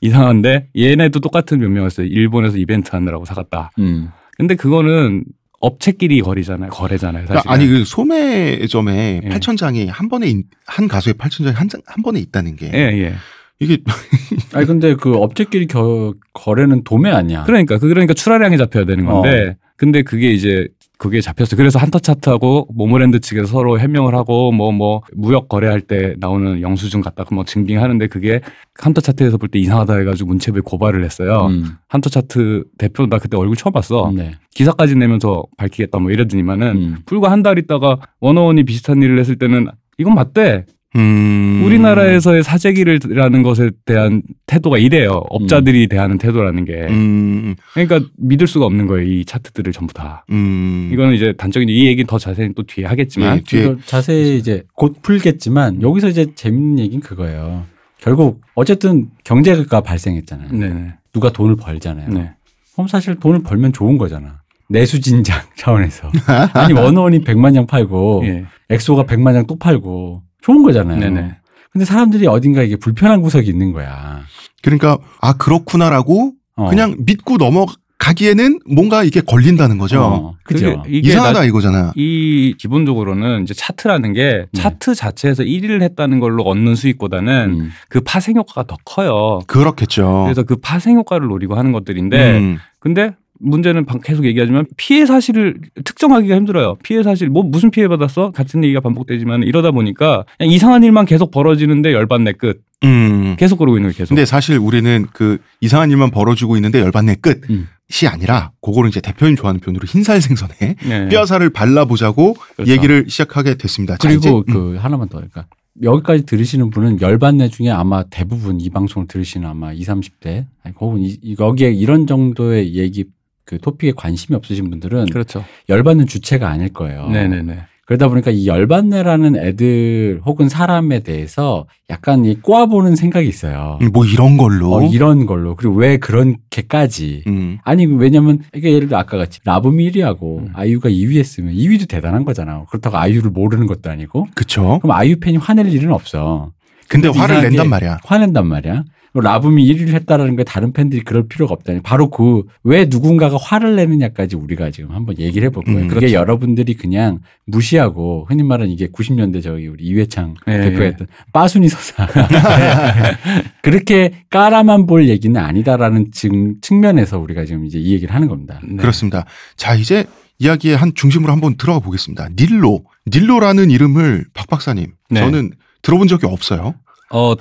이상한데 얘네도 똑같은 변명이었어요. 일본에서 이벤트 하느라고 사갔다. 음. 근데 그거는 업체끼리 거리잖아요. 거래잖아요. 사실. 그러니까 아니 그 소매점에 예. 8천 장이 한 번에 있- 한 가수의 8천 장이 한, 장- 한 번에 있다는 게 예, 예. 이게 아니 근데 그 업체끼리 겨, 거래는 도매 아니야. 그러니까 그 그러니까 출하량이 잡혀야 되는 건데 근데 그게 이제 그게 잡혔어. 그래서 한터 차트하고 모모랜드 측에서 서로 해명을 하고 뭐뭐 무역 거래할 때 나오는 영수증 갖다 뭐 증빙하는데 그게 한터 차트에서 볼 때 이상하다 해가지고 문체부에 고발을 했어요. 음. 한터 차트 대표 나 그때 얼굴 처음 봤어. 네. 기사까지 내면서 밝히겠다 뭐 이러더니만은 음. 불과 한 달 있다가 원어원이 비슷한 일을 했을 때는 이건 맞대. 음 우리나라에서의 사재기를라는 것에 대한 태도가 이래요. 업자들이 대하는 태도라는 게. 음, 그러니까 믿을 수가 없는 거예요. 이 차트들을 전부 다. 음. 이거는 이제 단적인 이 얘기는 더 자세히 또 뒤에 하겠지만 예, 뒤에 자세히 이제 곧 풀겠지만 여기서 이제 재밌는 얘기는 그거예요. 결국 어쨌든 경제가 발생했잖아요. 네네. 누가 돈을 벌잖아요. 네. 그럼 사실 돈을 벌면 좋은 거잖아. 내수진장 차원에서. 아니 원원이 100만 장 팔고 예. 엑소가 100만 장 또 팔고 좋은 거잖아요. 네네. 근데 사람들이 어딘가 이게 불편한 구석이 있는 거야. 그러니까 아 그렇구나라고 어. 그냥 믿고 넘어가기에는 뭔가 이게 걸린다는 거죠. 어, 그죠. 이상하다 나- 이거잖아. 이 기본적으로는 이제 차트라는 게 네. 차트 자체에서 1위를 했다는 걸로 얻는 수익보다는 음. 그 파생 효과가 더 커요. 그렇겠죠. 그래서 그 파생 효과를 노리고 하는 것들인데 음. 근데 문제는 방- 계속 얘기하지만 피해 사실을 특정하기가 힘들어요. 피해 사실 뭐 무슨 피해 받았어? 같은 얘기가 반복되지만 이러다 보니까 그냥 이상한 일만 계속 벌어지는데 열받네 끝. 음. 계속 그러고 있는 거예요. 계속. 근데 사실 우리는 그 이상한 일만 벌어지고 있는데 열받네 끝이 음. 아니라 그거를 이제 대표님 좋아하는 표현으로 흰살 생선에 네. 뼈살을 발라보자고 그렇죠. 얘기를 시작하게 됐습니다. 자, 그리고 이제, 음. 그 하나만 더 그러니까 여기까지 들으시는 분은 열반내 중에 아마 대부분 이 방송을 들으시는 아마 20, 30대 아니 혹은 이, 이- 여기에 이런 정도의 얘기 그 토픽에 관심이 없으신 분들은 그렇죠. 열받는 주체가 아닐 거예요. 네네네. 그러다 보니까 이 열받네라는 애들 혹은 사람에 대해서 약간 이 꼬아보는 생각이 있어요. 음, 뭐 이런 걸로. 어, 이런 걸로 그리고 왜 그렇게까지 음. 아니 왜냐면 이게 예를 들어 아까 같이 라붐이 1위하고 음. 아이유가 2위 했으면 2위도 대단한 거잖아. 그렇다고 아이유를 모르는 것도 아니고 그쵸. 그럼 아이유 팬이 화낼 일은 없어. 근데 화를 낸단 말이야. 화낸단 말이야. 라붐이 1위를 했다라는 게 다른 팬들이 그럴 필요가 없다니. 바로 그 왜 누군가가 화를 내느냐까지 우리가 지금 한번 얘기를 해볼 거예요. 음, 그게 그렇죠. 여러분들이 그냥 무시하고 흔히 말하는 이게 90년대 저기 우리 이회창 예, 대표가 예. 했던 빠순이 서사. 그렇게 깔아만 볼 얘기는 아니다라는 증, 측면에서 우리가 지금 이제 이 얘기를 하는 겁니다. 네. 그렇습니다. 자, 이제 이야기의 한 중심으로 한번 들어가 보겠습니다. 닐로. 닐로라는 이름을 박 박사님. 네. 저는 들어본 적이 없어요. 어,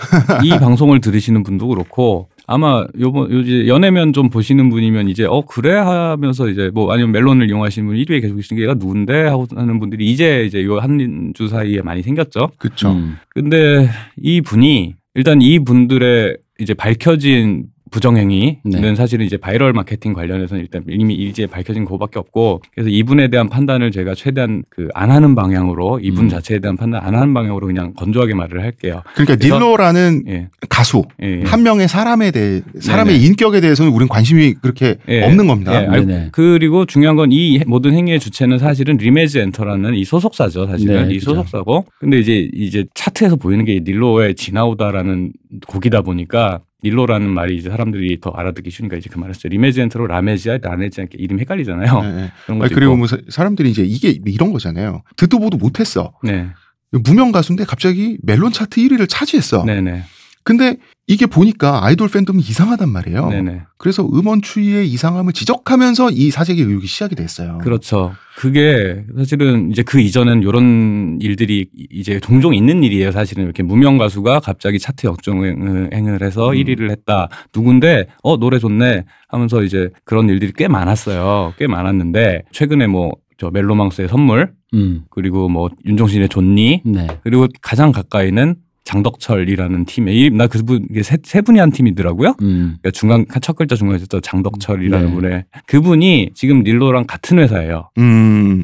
이 방송을 들으시는 분도 그렇고 아마 요번 요즘 연애면 좀 보시는 분이면 이제 어 그래 하면서 이제 뭐 아니면 멜론을 이용하시는 분 1위에 계속 계신 게 얘가 누군데 하고 하는 분들이 이제 이제 요 한 주 사이에 많이 생겼죠. 그쵸. 음. 근데 이 분이 일단 이 분들의 이제 밝혀진 부정행위는 네. 사실은 이제 바이럴 마케팅 관련해서는 일단 이미 이제 밝혀진 그거밖에 없고 그래서 이분에 대한 판단을 제가 최대한 그 안 하는 방향으로 이분 음. 자체에 대한 판단 안 하는 방향으로 그냥 건조하게 말을 할게요. 그러니까 닐로라는 예. 가수 예, 예. 한 명의 사람에 대해 사람의 네네. 인격에 대해서는 우린 관심이 그렇게 예. 없는 겁니다. 예, 알고- 네네. 그리고 중요한 건 이 모든 행위의 주체는 사실은 리메즈 엔터라는 이 소속사죠, 사실은 네, 이. 소속사고. 근데 이제 이제 차트에서 보이는 게 닐로의 지나오다라는 곡이다 보니까 닐로라는 말이 이제 사람들이 더 알아듣기 쉬우니까 이제 그 말을 했어요. 리메즈 엔터로 라메지아, 라네지아 이렇게 이름 헷갈리잖아요. 예, 예. 그런 것도 그리고. 뭐 사- 사람들이 이제 이게 이런 거잖아요. 듣도 보도 못했어. 네, 무명 가수인데 갑자기 멜론 차트 1위를 차지했어. 네, 네. 근데 이게 보니까 아이돌 팬덤이 이상하단 말이에요. 네네. 그래서 음원 추이의 이상함을 지적하면서 이 사재기 의혹이 시작이 됐어요. 그렇죠. 그게 사실은 이제 그 이전엔 이런 일들이 이제 종종 있는 일이에요. 사실은 이렇게 무명 가수가 갑자기 차트 역주행을 해서 음. 1위를 했다. 누군데 어 노래 좋네 하면서 이제 그런 일들이 꽤 많았어요. 꽤 많았는데 최근에 뭐 저 멜로망스의 선물 음. 그리고 뭐 윤종신의 좋니 네. 그리고 가장 가까이는 장덕철이라는 팀에 이- 나 그분 이게 세, 세 분이 한 팀이더라고요. 음. 그러니까 중간 첫 글자 중간에 있었던 장덕철이라는 네. 분의 그분이 지금 닐로랑 같은 회사예요. 음,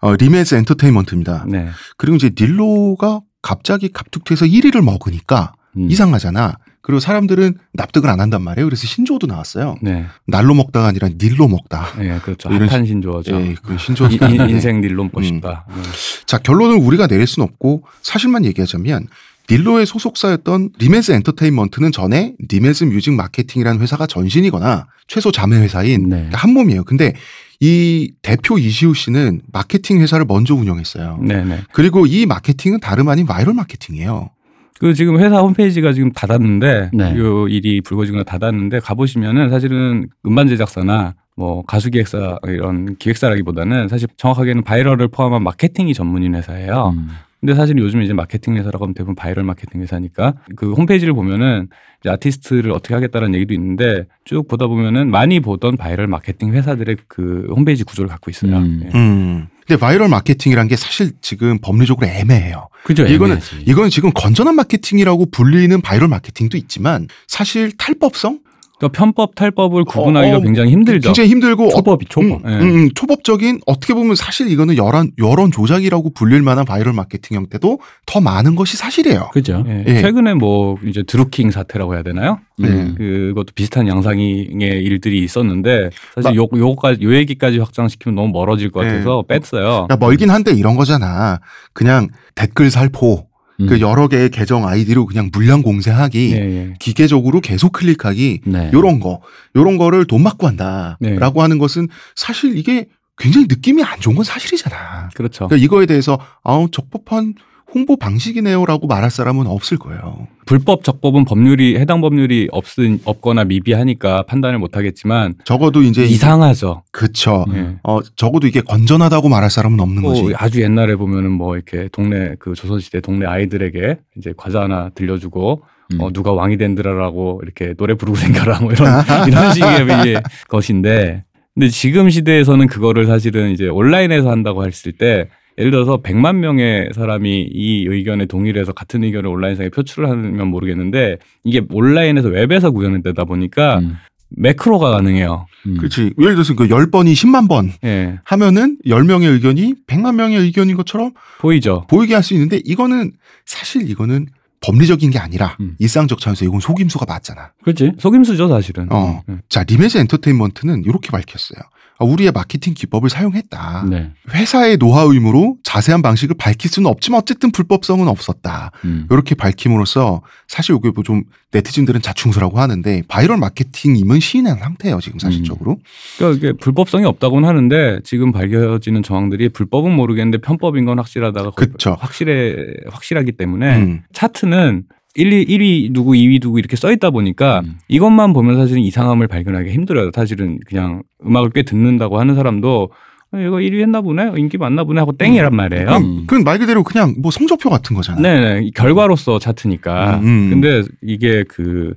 어, 리메스 엔터테인먼트입니다. 네. 그리고 이제 닐로가 갑자기 갑툭튀해서 1위를 먹으니까 음. 이상하잖아. 그리고 사람들은 납득을 안 한단 말이에요. 그래서 신조어도 나왔어요. 네. 날로 먹다가 아니라 닐로 먹다. 네, 그렇죠. 이런 핫한 신조어죠. 예, 그 신조어. 인- 인생 닐로 먹고 음. 싶다. 네. 자, 결론을 우리가 내릴 순 없고 사실만 얘기하자면 닐로의 소속사였던 리메즈 엔터테인먼트는 전에 리메즈 뮤직 마케팅이라는 회사가 전신이거나 최소 자매 회사인 네. 한 몸이에요. 근데 이 대표 이시우 씨는 마케팅 회사를 먼저 운영했어요. 네, 네. 그리고 이 마케팅은 다름 아닌 바이럴 마케팅이에요. 그 지금 회사 홈페이지가 지금 닫았는데 네. 요 일이 불거지거나 닫았는데 가보시면은 사실은 음반 제작사나 뭐 가수 기획사 이런 기획사라기보다는 사실 정확하게는 viral을 포함한 마케팅이 전문인 회사예요. 음. 근데 사실 요즘 이제 마케팅 회사라고 하면 대부분 바이럴 마케팅 회사니까 그 홈페이지를 보면은 이제 아티스트를 어떻게 하겠다는 얘기도 있는데 쭉 보다 보면은 많이 보던 바이럴 마케팅 회사들의 그 홈페이지 구조를 갖고 있어요. 음. 예. 음. 근데 바이럴 마케팅이란 게 사실 지금 법리적으로 애매해요. 그죠. 이거는 애매하지. 이건 지금 건전한 마케팅이라고 불리는 바이럴 마케팅도 있지만 사실 탈법성 그러니까 편법 탈법을 구분하기가 어, 굉장히 힘들죠. 굉장히 힘들고 초법이 초법. 음, 예. 음, 음, 초법적인 어떻게 보면 사실 이거는 여론 여론 조작이라고 불릴 만한 바이럴 마케팅 형태도 더 많은 것이 사실이에요. 그죠. 예. 예. 최근에 뭐 이제 드루킹 사태라고 해야 되나요? 음. 그것도 비슷한 양상의 일들이 있었는데 사실 마- 요 요거까지 요 얘기까지 확장시키면 너무 멀어질 것 예. 같아서 뺐어요. 그러니까 멀긴 한데 이런 거잖아. 그냥 댓글 살포 음. 그 여러 개의 계정 아이디로 그냥 물량 공세하기 예, 예. 기계적으로 계속 클릭하기 네. 요런 거 요런 거를 돈 받고 한다라고 네. 하는 것은 사실 이게 굉장히 느낌이 안 좋은 건 사실이잖아. 그렇죠. 그러니까 이거에 대해서 아우 적법한 홍보 방식이네요라고 말할 사람은 없을 거예요. 불법 적법은 법률이 해당 법률이 없은 없거나 미비하니까 판단을 못 하겠지만 적어도 이제 이상하죠. 그쵸. 예. 어 적어도 이게 건전하다고 말할 사람은 없는 뭐 거지. 아주 옛날에 보면은 뭐 이렇게 동네 그 조선시대 동네 아이들에게 이제 과자 하나 들려주고 음. 어, 누가 왕이 된드라라고 이렇게 노래 부르고 생겨라 뭐 이런 이런 식의 이제 것인데 근데 지금 시대에서는 그거를 사실은 이제 온라인에서 한다고 했을 때 예를 들어서 100만 명의 사람이 이 의견에 동의를 해서 같은 의견을 온라인상에 표출을 하면 모르겠는데 이게 온라인에서 웹에서 구현되다 보니까 음. 매크로가 가능해요. 음. 그렇지. 예를 들어서 그 10번이 10만 번 예. 하면은 10명의 의견이 100만 명의 의견인 것처럼 보이죠? 보이게 할 수 있는데 이거는 사실 이거는 법리적인 게 아니라 음. 일상적 차원에서 이건 속임수가 맞잖아. 그렇지. 속임수죠, 사실은. 어. 예. 자, 리메즈 엔터테인먼트는 이렇게 밝혔어요. 아, 우리의 마케팅 기법을 사용했다. 네. 회사의 노하우이므로 자세한 방식을 밝힐 수는 없지만 어쨌든 불법성은 없었다. 음. 이렇게 밝힘으로써 사실 이게 뭐 좀 네티즌들은 자충수라고 하는데 바이럴 마케팅임은 시인한 상태예요 지금 사실적으로. 그러니까 이게 불법성이 없다고는 하는데 지금 밝혀지는 정황들이 불법은 모르겠는데 편법인 건 확실하다가 그쵸. 확실해 확실하기 때문에 음. 차트는 1, 2, 1위 누구 2위 누구 이렇게 써 있다 보니까 음. 이것만 보면 사실은 이상함을 발견하기 힘들어요. 사실은 그냥 음악을 꽤 듣는다고 하는 사람도 어, 이거 1위 했나 보네 인기 많나 보네 하고 땡이란 말이에요. 음. 그건 말 그대로 그냥 뭐 성적표 같은 거잖아. 네네 이 결과로서 차트니까. 음, 음. 근데 이게 그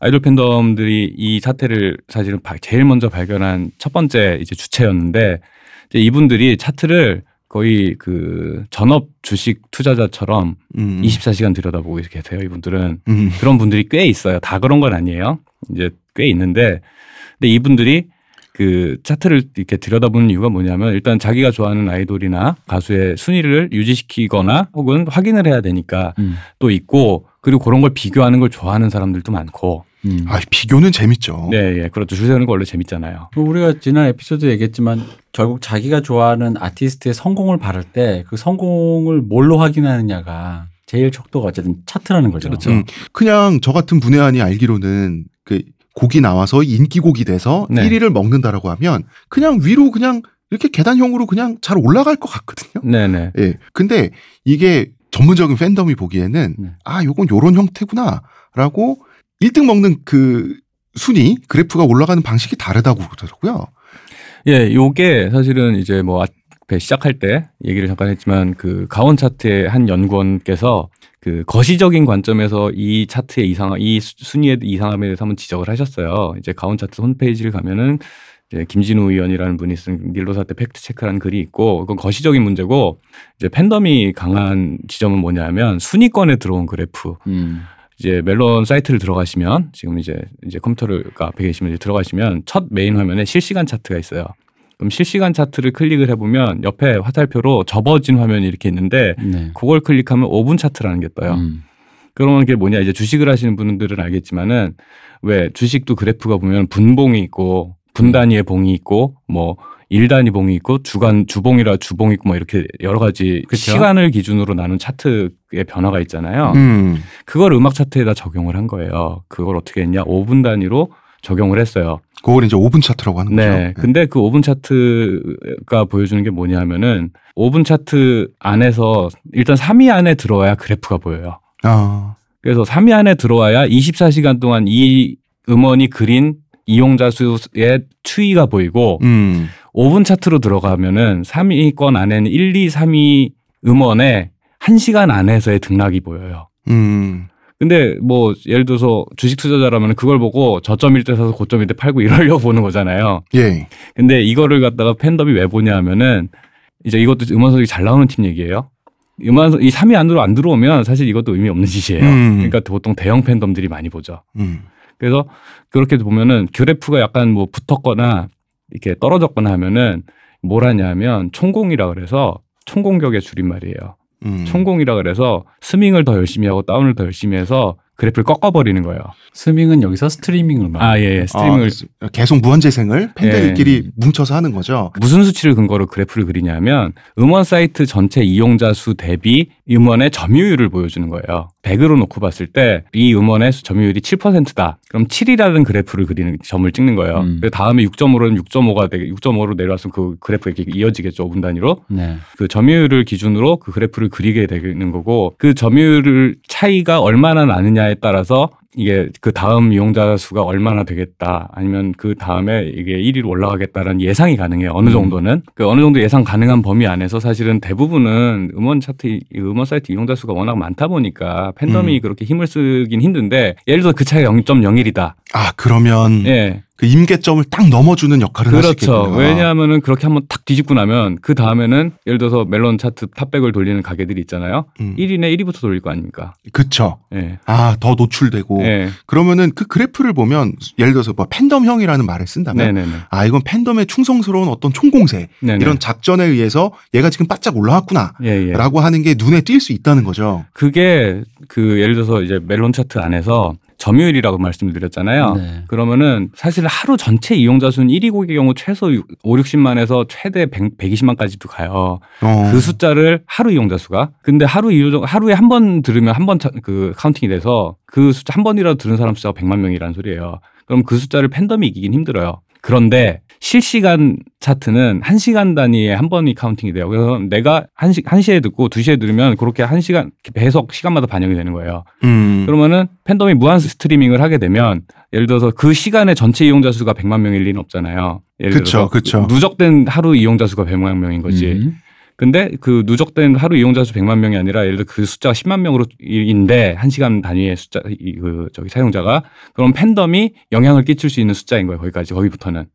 아이돌 팬덤들이 이 사태를 사실은 바- 제일 먼저 발견한 첫 번째 이제 주체였는데 이제 이분들이 차트를 거의 그 전업 주식 투자자처럼 음. 24시간 들여다보고 계세요. 이분들은 음. 그런 분들이 꽤 있어요. 다 그런 건 아니에요. 이제 꽤 있는데 근데 이분들이 그 차트를 이렇게 들여다보는 이유가 뭐냐면 일단 자기가 좋아하는 아이돌이나 가수의 순위를 유지시키거나 혹은 확인을 해야 되니까 음. 또 있고 그리고 그런 걸 비교하는 걸 좋아하는 사람들도 많고 음. 아, 비교는 재밌죠. 네, 예, 그렇죠. 줄 세우는 거 원래 재밌잖아요. 그 우리가 지난 에피소드 얘기했지만 결국 자기가 좋아하는 아티스트의 성공을 바를 때 그 성공을 뭘로 확인하느냐가 제일 척도가 어쨌든 차트라는 거죠. 그렇죠. 음. 그냥 저 같은 문외한이 알기로는 그 곡이 나와서 인기곡이 돼서 네. 1위를 먹는다라고 하면 그냥 위로 그냥 이렇게 계단형으로 그냥 잘 올라갈 것 같거든요. 네, 네. 예. 근데 이게 전문적인 팬덤이 보기에는 네. 아, 요건 요런 형태구나 라고 1등 먹는 그 순위 그래프가 올라가는 방식이 다르다고 그러더라고요. 예, 요게 사실은 이제 뭐 앞에 시작할 때 얘기를 잠깐 했지만 그 가온 차트의 한 연구원께서 그 거시적인 관점에서 이 차트의 이상, 이 수- 순위의 이상함에 대해서 한번 지적을 하셨어요. 이제 가온 차트 홈페이지를 가면은 이제 김진우 위원이라는 분이 쓴 닐로 사태 fact check라는 글이 있고 그건 거시적인 문제고 이제 팬덤이 강한 지점은 뭐냐면 순위권에 들어온 그래프 음. 이제 멜론 사이트를 들어가시면 지금 이제 이제 컴퓨터를 그 앞에 계시면 이제 들어가시면 첫 메인 화면에 실시간 차트가 있어요. 그럼 실시간 차트를 클릭을 해보면 옆에 화살표로 접어진 화면이 이렇게 있는데 네. 그걸 클릭하면 5분 차트라는 게 떠요. 음. 그러면 그게 뭐냐 이제 주식을 하시는 분들은 알겠지만은 왜 주식도 그래프가 보면 분봉이 있고 분 단위의 봉이 있고 뭐 일 단위 봉이 있고 주간 주봉이라 주봉이 있고 뭐 이렇게 여러 가지 그쵸. 시간을 기준으로 나눈 차트의 변화가 있잖아요. 음. 그걸 음악 차트에다 적용을 한 거예요. 그걸 어떻게 했냐? 5분 단위로 적용을 했어요. 그걸 이제 5분 차트라고 하는 거죠. 네. 근데 그 5분 차트가 보여주는 게 뭐냐면은 5분 차트 안에서 일단 3위 안에 들어와야 그래프가 보여요. 아, 그래서 3위 안에 들어와야 24시간 동안 이 음원이 그린 이용자 수의 추이가 보이고 음. 5분 차트로 들어가면은 3위권 안에는 1, 2, 3위 음원에 1시간 안에서의 등락이 보여요. 음. 근데 뭐 예를 들어서 주식 투자자라면 그걸 보고 저점일 때 사서 고점일 때 팔고 이러려고 보는 거잖아요. 예. 근데 이거를 갖다가 팬덤이 왜 보냐 하면은 이제 이것도 음원 선택이 잘 나오는 팀 얘기예요. 음원 선- 이 3위 안으로 안 들어오면 사실 이것도 의미 없는 짓이에요. 음. 그러니까 보통 대형 팬덤들이 많이 보죠. 음. 그래서 그렇게 보면은 그래프가 약간 뭐 붙었거나 이렇게 떨어졌거나 하면은 뭘 하냐면 총공이라 그래서 총공격의 줄임말이에요. 음. 총공이라 그래서 스밍을 더 열심히 하고 다운을 더 열심히 해서 그래프를 꺾어버리는 거예요. 스밍은 여기서 스트리밍을 말해요. 아, 예, 예. 스트리밍을 아, 계속 무한 재생을 팬들끼리 뭉쳐서 하는 거죠. 무슨 수치를 근거로 그래프를 그리냐면 음원 사이트 전체 이용자 수 대비 음원의 점유율을 보여주는 거예요. 100으로 놓고 봤을 때 이 음원의 수- 점유율이 7%다. 그럼 7이라는 그래프를 그리는 점을 찍는 거예요. 음. 그 다음에 6.5로는 6.5가 되게 6.5로 내려왔으면 그 그래프 이렇게 이어지겠죠. 5분 단위로. 네. 그 점유율을 기준으로 그 그래프를 그리게 되는 거고 그 점유율 차이가 얼마나 나느냐 에 따라서 이게 그 다음 이용자 수가 얼마나 되겠다 아니면 그 다음에 이게 1위로 올라가겠다라는 예상이 가능해요 어느 음. 정도는 그 어느 정도 예상 가능한 범위 안에서 사실은 대부분은 음원 차트 이 음원 사이트 이용자 수가 워낙 많다 보니까 팬덤이 음. 그렇게 힘을 쓰긴 힘든데 예를 들어 서그 차이가 0.01이다 아 그러면 예 그 임계점을 딱 넘어주는 역할을 그렇죠. 왜냐하면은 그렇게 한번 탁 뒤집고 나면 그 다음에는 예를 들어서 멜론 차트 탑백을 돌리는 가게들이 있잖아요. 음. 1위네 1위부터 돌릴 거 아닙니까? 그쵸. 예. 아 더 노출되고 예. 그러면은 그 그래프를 보면 예를 들어서 뭐 팬덤형이라는 말을 쓴다면 네네네. 아 이건 팬덤의 충성스러운 어떤 총공세 네네. 이런 작전에 의해서 얘가 지금 바짝 올라왔구나라고 예, 예. 하는 게 눈에 띌 수 있다는 거죠. 그게 그 예를 들어서 이제 멜론 차트 안에서 점유율이라고 말씀을 드렸잖아요. 네. 그러면은 사실 하루 전체 이용자 수는 1위 곡의 경우 최소 5, 60만에서 최대 100, 120만까지도 가요. 어. 그 숫자를 하루 이용자 수가. 근데 하루 이용 하루에 한 번 들으면 한 번 그 counting이 돼서 그 숫자 한 번이라도 들은 사람 숫자가 100만 명이라는 소리예요. 그럼 그 숫자를 팬덤이 이기긴 힘들어요. 그런데 실시간 차트는 한시간 단위에 한 번이 카운팅이 돼요. 그래서 내가 한시한시에 듣고 두시에 들으면 그렇게 한시간 배속 시간마다 반영이 되는 거예요. 음. 그러면은 팬덤이 무한 스트리밍을 하게 되면 예를 들어서 그 시간에 전체 이용자 수가 100만 명일 리는 없잖아요. 예를 그쵸, 들어서 그쵸. 누적된 하루 이용자 수가 100만 명인 거지. 음. 근데 그 누적된 하루 이용자 수 100만 명이 아니라 예를 들어 그 숫자가 10만 명으로 인데 한 시간 단위의 숫자 이그 저기 사용자가 그럼 팬덤이 영향을 끼칠 수 있는 숫자인 거예요. 거기까지 거기부터는.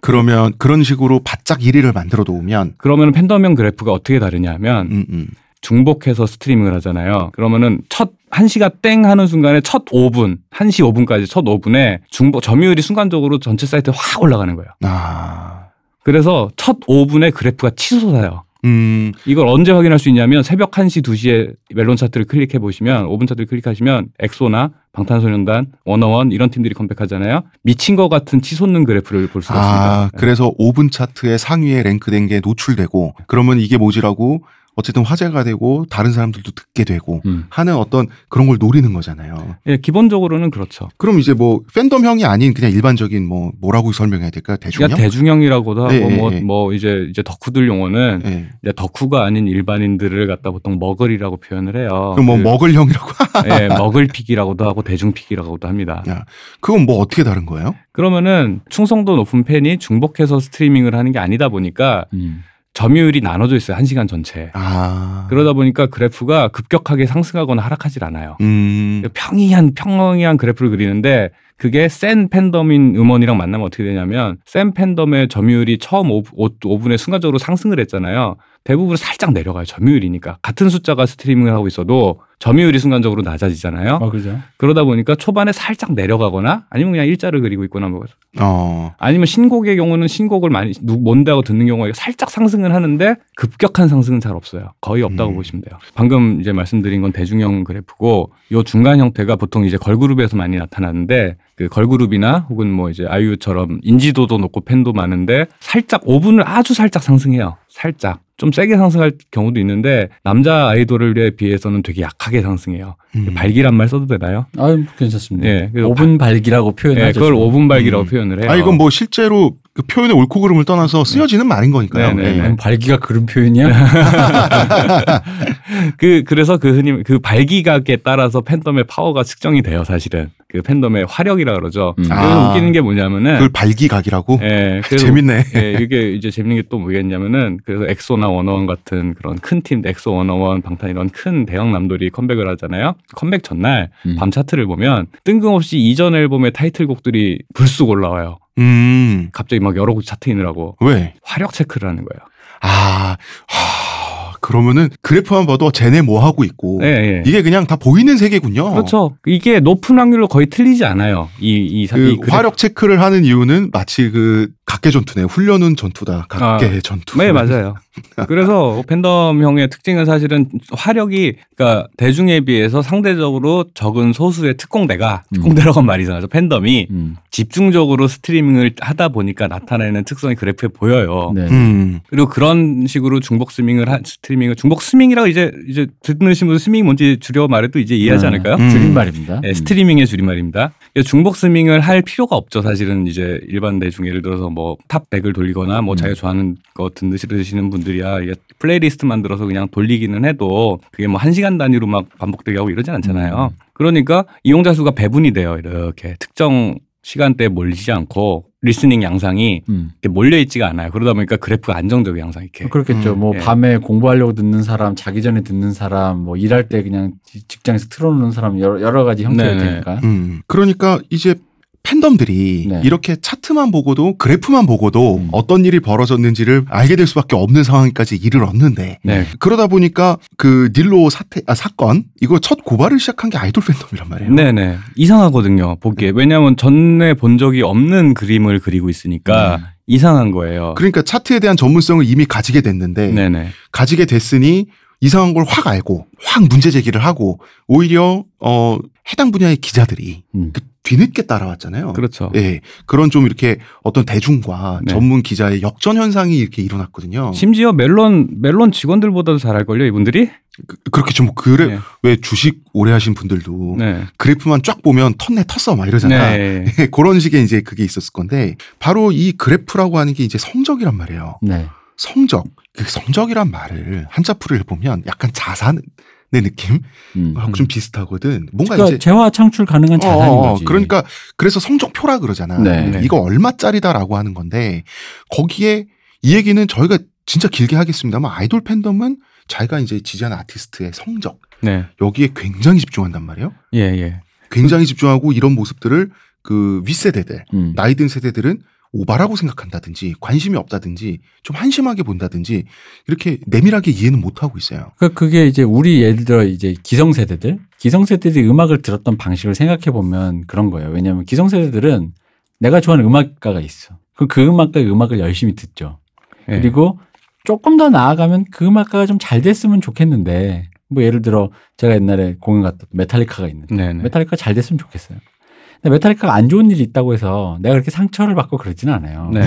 그러면 그런 식으로 바짝 1위를 만들어 놓으면 그러면 팬덤형 그래프가 어떻게 다르냐면 음, 음. 중복해서 스트리밍을 하잖아요. 그러면은 첫 1시가 땡 하는 순간에 첫 5분, 1시 5분까지 첫 5분에 중복 점유율이 순간적으로 전체 사이트에 확 올라가는 거예요. 아. 그래서 첫 5분에 그래프가 치솟아요. 음. 이걸 언제 확인할 수 있냐면 새벽 1시, 2시에 멜론 차트를 클릭해 보시면 5분 차트를 클릭하시면 엑소나 방탄소년단, 워너원 이런 팀들이 컴백하잖아요. 미친 것 같은 치솟는 그래프를 볼 수가 아, 있습니다. 그래서 5분 차트의 상위에 랭크된 게 노출되고 그러면 이게 뭐지라고 어쨌든 화제가 되고 다른 사람들도 듣게 되고 음. 하는 어떤 그런 걸 노리는 거잖아요. 예, 기본적으로는 그렇죠. 그럼 이제 뭐 팬덤형이 아닌 그냥 일반적인 뭐 뭐라고 설명해야 될까 대중형? 그러니까 대중형이라고도 하고 예, 예, 뭐, 예. 뭐 이제 이제 덕후들 용어는 예. 이제 덕후가 아닌 일반인들을 갖다 보통 머글이라고 표현을 해요. 그럼 뭐 그, 머글형이라고? 예, 머글픽이라고도 하고 대중픽이라고도 합니다. 야, 그건 뭐 어떻게 다른 거예요? 그러면은 충성도 높은 팬이 중복해서 스트리밍을 하는 게 아니다 보니까 음. 점유율이 나눠져 있어요. 한 시간 전체에. 아. 그러다 보니까 그래프가 급격하게 상승하거나 하락하질 않아요. 음. 평이한 평이한 그래프를 그리는데 그게 센 팬덤인 음원이랑 만나면 어떻게 되냐면 센 팬덤의 점유율이 처음 5, 5 분에 순간적으로 상승을 했잖아요. 대부분 살짝 내려가요. 점유율이니까 같은 숫자가 스트리밍을 하고 있어도 점유율이 순간적으로 낮아지잖아요. 어, 그죠. 그러다 보니까 초반에 살짝 내려가거나 아니면 그냥 일자를 그리고 있거나 뭐 어. 아니면 신곡의 경우는 신곡을 많이 누- 뭔데 하고 듣는 경우가 살짝 상승을 하는데 급격한 상승은 잘 없어요. 거의 없다고 음. 보시면 돼요. 방금 이제 말씀드린 건 대중형 그래프고 요 중간 형태가 보통 이제 걸그룹에서 많이 나타나는데 그 걸그룹이나 혹은 뭐 이제 아이유처럼 인지도도 높고 팬도 많은데 살짝 5분을 아주 살짝 상승해요. 살짝. 좀 세게 상승할 경우도 있는데 남자 아이돌에 비해서는 되게 약 하게 상승해요. 음. 발기란 말 써도 되나요? 아, 괜찮습니다. 예, 그래서 5분 발기라고 예, 표현하죠. 그걸 5분 발기라고 음. 표현을 해요. 아 이건 뭐 실제로 그 표현의 옳고 그름을 떠나서 쓰여지는 말인 거니까요. 네, 네, 예. 네. 음, 발기가 그런 표현이야? 그 그래서 그 흔히 그 발기각에 따라서 팬덤의 파워가 측정이 돼요, 사실은. 그 팬덤의 화력이라 그러죠. 음. 아. 웃기는 게 뭐냐면은 그걸 발기각이라고? 예, 그래서 재밌네. 예, 이게 이제 재밌는 게 또 뭐겠냐면은 그래서 엑소나 워너원 같은 그런 큰 팀, 엑소, 워너원, 방탄 이런 큰 대형 남돌들이 컴백을 하잖아요. 컴백 전날 음. 밤 차트를 보면 뜬금없이 이전 앨범의 타이틀곡들이 불쑥 올라와요. 음. 갑자기 막 여러 곡 차트인을 하고 왜? 화력 체크를 하는 거예요. 아, 하, 그러면은 그래프만 봐도 쟤네 뭐 하고 있고 예, 예. 이게 그냥 다 보이는 세계군요. 그렇죠. 이게 높은 확률로 거의 틀리지 않아요. 이, 이, 사- 그. 화력 체크를 하는 이유는 마치 그 각개 전투네. 훈련은 전투다. 각개 전투. 네, 맞아요. 그래서 팬덤형의 특징은 사실은 화력이 그러니까 대중에 비해서 상대적으로 적은 소수의 특공대가 음. 특공대라고 한 말이 이상하죠. 팬덤이 음. 집중적으로 스트리밍을 하다 보니까 나타내는 특성이 그래프에 보여요. 네. 음. 그리고 그런 식으로 중복 스밍을 한 스트리밍을 중복 스밍이라고 이제 이제 듣는 분들 스밍이 뭔지 줄여 말해도 이제 이해하지 아, 않을까요? 음. 줄임말입니다. 네, 스트리밍의 줄임말입니다. 그래서 중복 스밍을 할 필요가 없죠. 사실은 이제 일반 대중 예를 들어서 뭐 탑 100을 돌리거나 뭐 음. 자기가 좋아하는 거 듣으시는 분들 이야 이게 플레이리스트 만들어서 그냥 돌리기는 해도 그게 뭐 한 시간 단위로 막 반복되게 하고 이러진 않잖아요. 음. 그러니까 이용자 수가 배분이 돼요. 이렇게 특정 시간대에 몰리지 않고 리스닝 양상이 음. 이렇게 몰려 있지가 않아요. 그러다 보니까 그래프가 안정적인 양상 이렇게. 그렇겠죠. 음, 뭐 예. 밤에 공부하려고 듣는 사람, 자기 전에 듣는 사람, 뭐 일할 때 그냥 지- 직장에서 틀어놓는 사람 여러, 여러 가지 형태가 네네. 되니까. 음. 그러니까 이제 팬덤들이 네. 이렇게 차트만 보고도 그래프만 보고도 음. 어떤 일이 벌어졌는지를 알게 될 수밖에 없는 상황까지 이르렀는데 네. 그러다 보니까 그 닐로 사태 아 사건 이거 첫 고발을 시작한 게 아이돌 팬덤이란 말이에요. 네네. 이상하거든요. 보기에. 왜냐하면 전에 본 적이 없는 그림을 그리고 있으니까 음. 이상한 거예요. 그러니까 차트에 대한 전문성을 이미 가지게 됐는데 네네. 가지게 됐으니 이상한 걸 확 알고 확 문제 제기를 하고 오히려 어 해당 분야의 기자들이 음. 그 뒤늦게 따라왔잖아요. 그렇죠. 예, 그런 좀 이렇게 어떤 대중과 네. 전문 기자의 역전 현상이 이렇게 일어났거든요. 심지어 멜론 멜론 직원들보다도 잘 알걸요 이분들이? 그, 그렇게 좀 그래 네. 왜 주식 오래 하신 분들도 네. 그래프만 쫙 보면 턴내 텄어 막 이러잖아. 네. 그런 식의 이제 그게 있었을 건데 바로 이 그래프라고 하는 게 이제 성적이란 말이에요. 네. 성적. 그 성적이란 말을 한자풀이를 보면 약간 자산 의 느낌 음. 하고 좀 비슷하거든. 뭔가 그러니까 이제 재화 창출 가능한 자산인 어, 어, 거지. 그러니까 그래서 성적표라 그러잖아. 네. 네. 이거 얼마짜리다라고 하는 건데 거기에 이 얘기는 저희가 진짜 길게 하겠습니다만 아이돌 팬덤은 자기가 이제 지지하는 아티스트의 성적 네. 여기에 굉장히 집중한단 말이에요. 예, 예. 굉장히 집중하고 이런 모습들을 그 윗세대들 음. 나이 든 세대들은 오바라고 생각한다든지 관심이 없다든지 좀 한심하게 본다든지 이렇게 내밀하게 이해는 못 하고 있어요. 그러니까 그게 이제 우리 예를 들어 이제 기성세대들, 기성세대들이 음악을 들었던 방식을 생각해 보면 그런 거예요. 왜냐하면 기성세대들은 내가 좋아하는 음악가가 있어. 그럼 그 음악가의 음악을 열심히 듣죠. 예. 그리고 조금 더 나아가면 그 음악가가 좀 잘 됐으면 좋겠는데 뭐 예를 들어 제가 옛날에 공연 갔던 메탈리카가 있는데 네, 네. 메탈리카 잘 됐으면 좋겠어요. 근데 메탈리카가 안 좋은 일이 있다고 해서 내가 그렇게 상처를 받고 그러지는 않아요. 네.